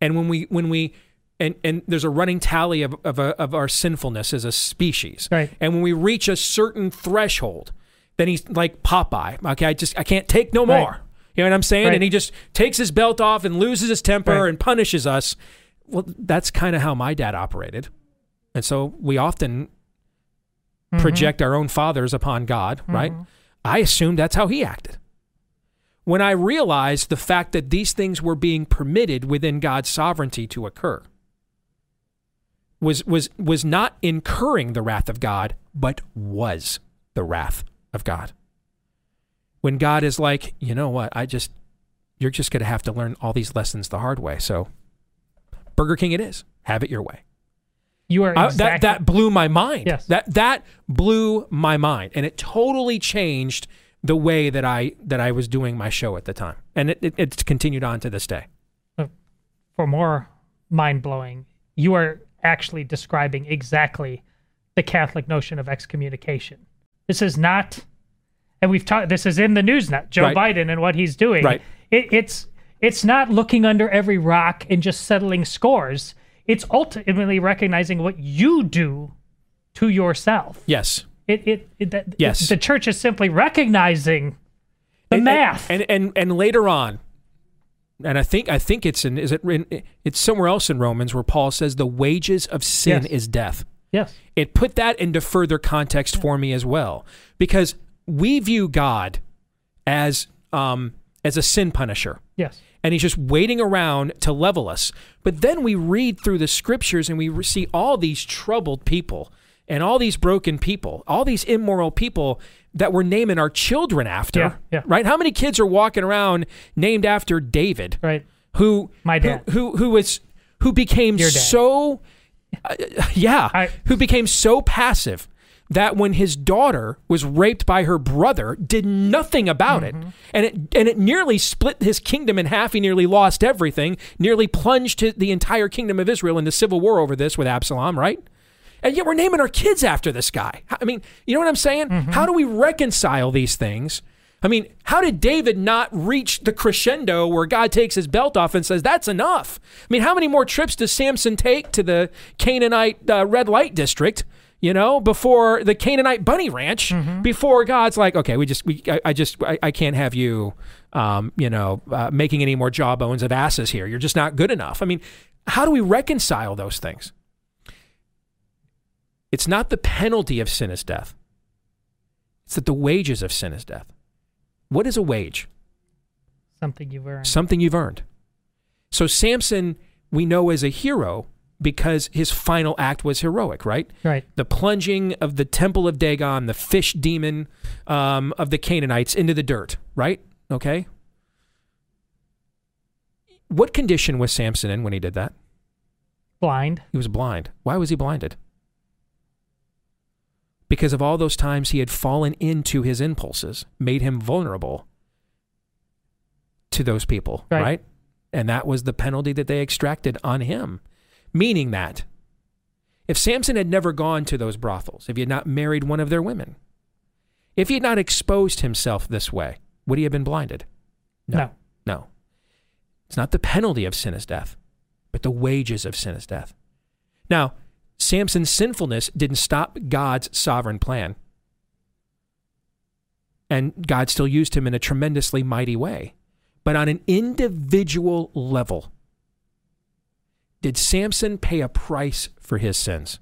And when we when we and and there's a running tally of of, a, of our sinfulness as a species. Right. And when we reach a certain threshold, then he's like Popeye. Okay, I just I can't take no more. Right. You know what I'm saying? Right. And he just takes his belt off and loses his temper and punishes us. Well, that's kind of how my dad operated. And so we often Mm-hmm. project our own fathers upon God, right? I assumed that's how he acted. When I realized the fact that these things were being permitted within God's sovereignty to occur was was was not incurring the wrath of God, but was the wrath of God. When God is like, you know what, I just you're just going to have to learn all these lessons the hard way. So Burger King it is. Have it your way. You are I- exactly that that blew my mind. Yes. That that blew my mind, and it totally changed the way that I that I was doing my show at the time, and it, it it's continued on to this day. Uh, for more mind blowing. You are actually describing exactly the Catholic notion of excommunication. This is not, and we've talked. This is in the news now. Joe Right. Biden and what he's doing. Right. It, it's it's not looking under every rock and just settling scores. It's ultimately recognizing what you do to yourself. Yes, It it, it that Yes. the church is simply recognizing The and, math. and, and and later on, and I think I think it's in is it in, it's somewhere else in Romans where Paul says the wages of sin Yes. is death. yes. It put that into further context for me as well because we view God as um as a sin punisher Yes. and he's just waiting around to level us. But then we read through the scriptures and we see all these troubled people and all these broken people, all these immoral people that we're naming our children after. Yeah, yeah. Right? How many kids are walking around named after David, Right. who My dad. who who, who was who became so uh, yeah, I- who became so passive that when his daughter was raped by her brother, did nothing about Mm-hmm. it, and it and it nearly split his kingdom in half. He nearly lost everything, nearly plunged the entire kingdom of Israel into civil war over this with Absalom, right? And yet we're naming our kids after this guy. I mean, you know what I'm saying? Mm-hmm. How do we reconcile these things? I mean, how did David not reach the crescendo where God takes his belt off and says, that's enough? I mean, how many more trips does Samson take to the Canaanite uh, red light district, you know, before the Canaanite bunny ranch, before God's like, okay, we just, we, I, I just, I, I can't have you, um, you know, uh, making any more jawbones of asses here. You're just not good enough. I mean, how do we reconcile those things? It's not the penalty of sin is death. It's that the wages of sin is death. What is a wage? Something you've earned. Something you've earned. So Samson, we know as a hero because his final act was heroic, right? right. The plunging of the temple of Dagon, the fish demon um, of the Canaanites, into the dirt, right? Okay. What condition was Samson in when he did that? Blind. He was blind. Why was he blinded? Because of all those times he had fallen into his impulses, made him vulnerable to those people, Right. right? And that was the penalty that they extracted on him. Meaning that if Samson had never gone to those brothels, if he had not married one of their women, if he had not exposed himself this way, would he have been blinded? No. No. It's not the penalty of sin is death, but the wages of sin is death. Now, Samson's sinfulness didn't stop God's sovereign plan. And God still used him in a tremendously mighty way. But on an individual level, did Samson pay a price for his sins?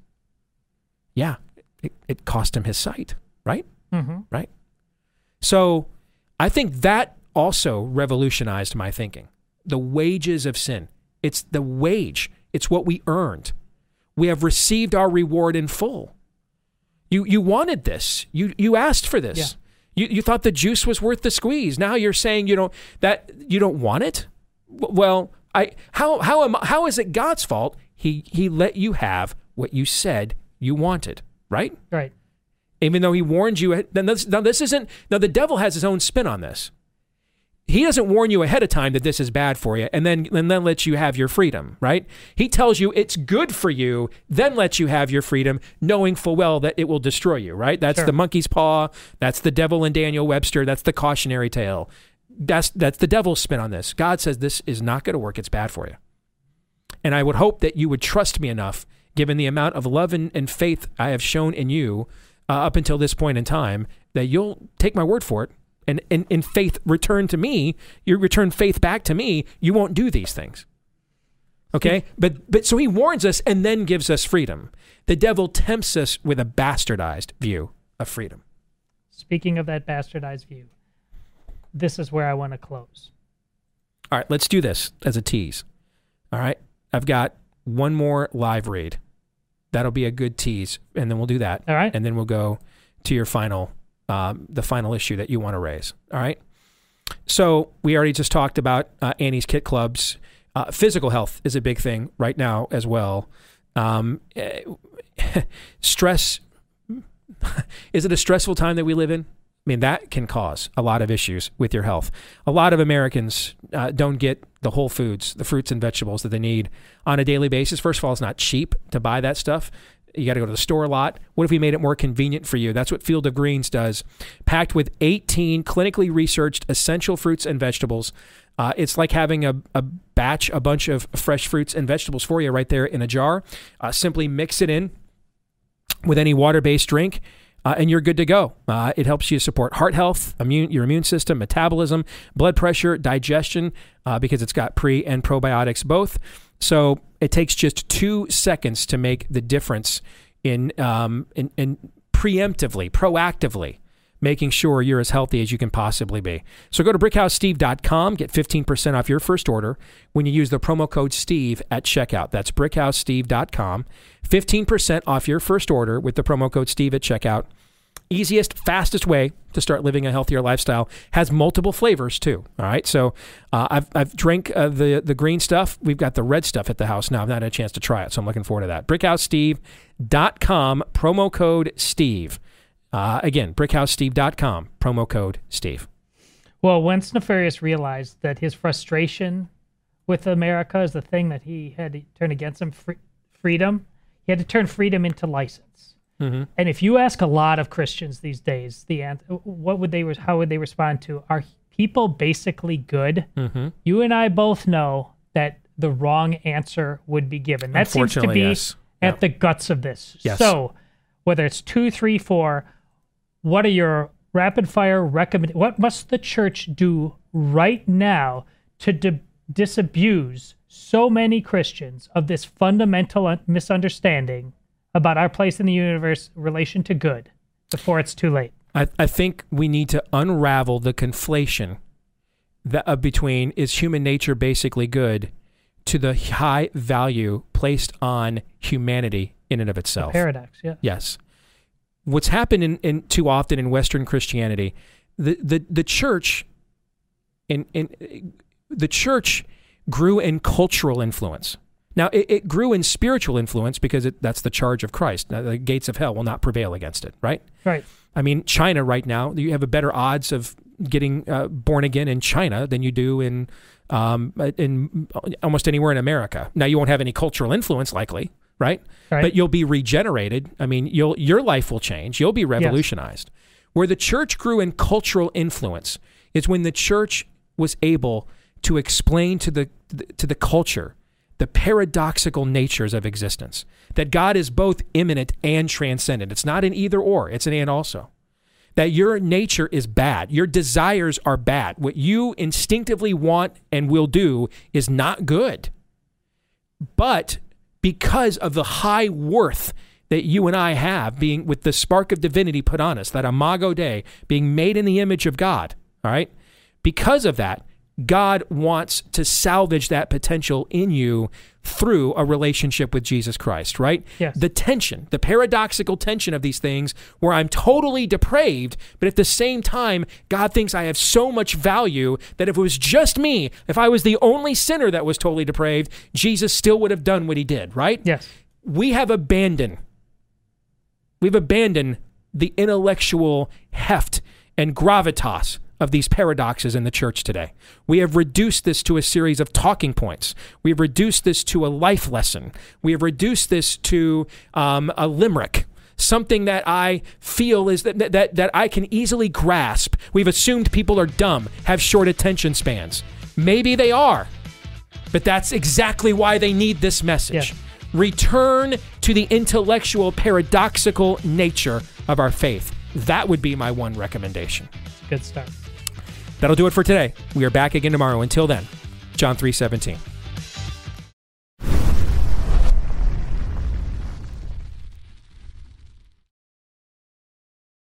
Yeah, it, it cost him his sight, right? Mm-hmm. right? So I think that also revolutionized my thinking. The wages of sin. It's the wage, it's what we earned. We have received our reward in full. You, you wanted this. You, you asked for this. Yeah. You, you thought the juice was worth the squeeze. Now you're saying you don't that you don't want it. Well, I how how am how is it God's fault? He he let you have what you said you wanted, right? Right. even though he warned you. Then this, now this isn't. Now the devil has his own spin on this. He doesn't warn you ahead of time that this is bad for you, and then and then lets you have your freedom. Right? He tells you it's good for you, then lets you have your freedom, knowing full well that it will destroy you. Right? That's Sure. the monkey's paw. That's the devil and Daniel Webster. That's the cautionary tale. That's that's the devil's spin on this. God says this is not going to work. It's bad for you. And I would hope that you would trust me enough, given the amount of love and, and faith I have shown in you uh, up until this point in time, that you'll take my word for it and, and in faith return to me. You return faith back to me. You won't do these things. Okay, but but so he warns us and then gives us freedom. The devil tempts us with a bastardized view of freedom. Speaking of that bastardized view, this is where I want to close. All right, let's do this as a tease. All right, I've got one more live read. That'll be a good tease, and then we'll do that. All right. and then we'll go to your final, um, the final issue that you want to raise. All right. So we already just talked about uh, Annie's Kit Clubs. Uh, physical health is a big thing right now as well. Um, eh, stress. is it a stressful time that we live in? I mean, that can cause a lot of issues with your health. A lot of Americans uh, don't get the whole foods, the fruits and vegetables that they need on a daily basis. First of all, it's not cheap to buy that stuff. You got to go to the store a lot. What if we made it more convenient for you? That's what Field of Greens does. Packed with 18 clinically researched essential fruits and vegetables. Uh, it's like having a, a batch, a bunch of fresh fruits and vegetables for you right there in a jar. Uh, simply mix it in with any water based drink. Uh, and you're good to go. Uh, it helps you support heart health, immune, your immune system, metabolism, blood pressure, digestion, uh, because it's got pre and probiotics both. So it takes just two seconds to make the difference in, um, in, in preemptively, proactively making sure you're as healthy as you can possibly be. So go to brickhousesteve.com, get 15% off your first order when you use the promo code Steve at checkout. That's brickhousesteve.com. 15% off your first order with the promo code Steve at checkout. Easiest, fastest way to start living a healthier lifestyle has multiple flavors too. All right, so uh, I've I've drank uh, the the green stuff. We've got the red stuff at the house now. I've not had a chance to try it, so I'm looking forward to that. BrickHouseSteve.com promo code Steve. Uh, again, brickhousesteve.com, promo code Steve. Well, once Nefarious realized that his frustration with America is the thing that he had to turn against him, free, freedom, he had to turn freedom into license. Mm-hmm. And if you ask a lot of Christians these days, the what would they how would they respond to? Are people basically good? Mm-hmm. You and I both know that the wrong answer would be given. That seems to be yes. at the guts of this. Yes. So, whether it's two, three, four, what are your rapid fire recommend? What must the church do right now to di- disabuse so many Christians of this fundamental un- misunderstanding about our place in the universe, relation to good, before it's too late? I, I think we need to unravel the conflation that, uh, between is human nature basically good to the high value placed on humanity in and of itself. Paradox, yeah. Yes. What's happened in, in too often in Western Christianity, the, the, the church in, in the church grew in cultural influence. Now it, it grew in spiritual influence because it, that's the charge of Christ. Now, the gates of hell will not prevail against it, right? Right. I mean, China right now, you have a better odds of getting uh, born again in China than you do in um, in almost anywhere in America. Now, you won't have any cultural influence, likely, right? Right. But you'll be regenerated. I mean, you'll your life will change. You'll be revolutionized. Where the church grew in cultural influence is when the church was able to explain to the to the culture the paradoxical natures of existence. That God is both immanent and transcendent. It's not an either or, it's an and also. That your nature is bad. Your desires are bad. What you instinctively want and will do is not good. But because of the high worth that you and I have, being with the spark of divinity put on us, that imago Dei, being made in the image of God, all right? Because of that, God wants to salvage that potential in you through a relationship with Jesus Christ, right? Yes. The tension, the paradoxical tension of these things where I'm totally depraved, but at the same time, God thinks I have so much value that if it was just me, if I was the only sinner that was totally depraved, Jesus still would have done what he did, right? Yes. we have abandoned we've abandoned the intellectual heft and gravitas of these paradoxes in the church today. We have reduced this to a series of talking points. We have reduced this to a life lesson. We have reduced this to um, a limerick. Something that I feel is that, that that I can easily grasp. We've assumed people are dumb, have short attention spans. Maybe they are, but that's exactly why they need this message. Yeah. Return to the intellectual, paradoxical nature of our faith. That would be my one recommendation. Good start. That'll do it for today. We are back again tomorrow. Until then, John 3:17.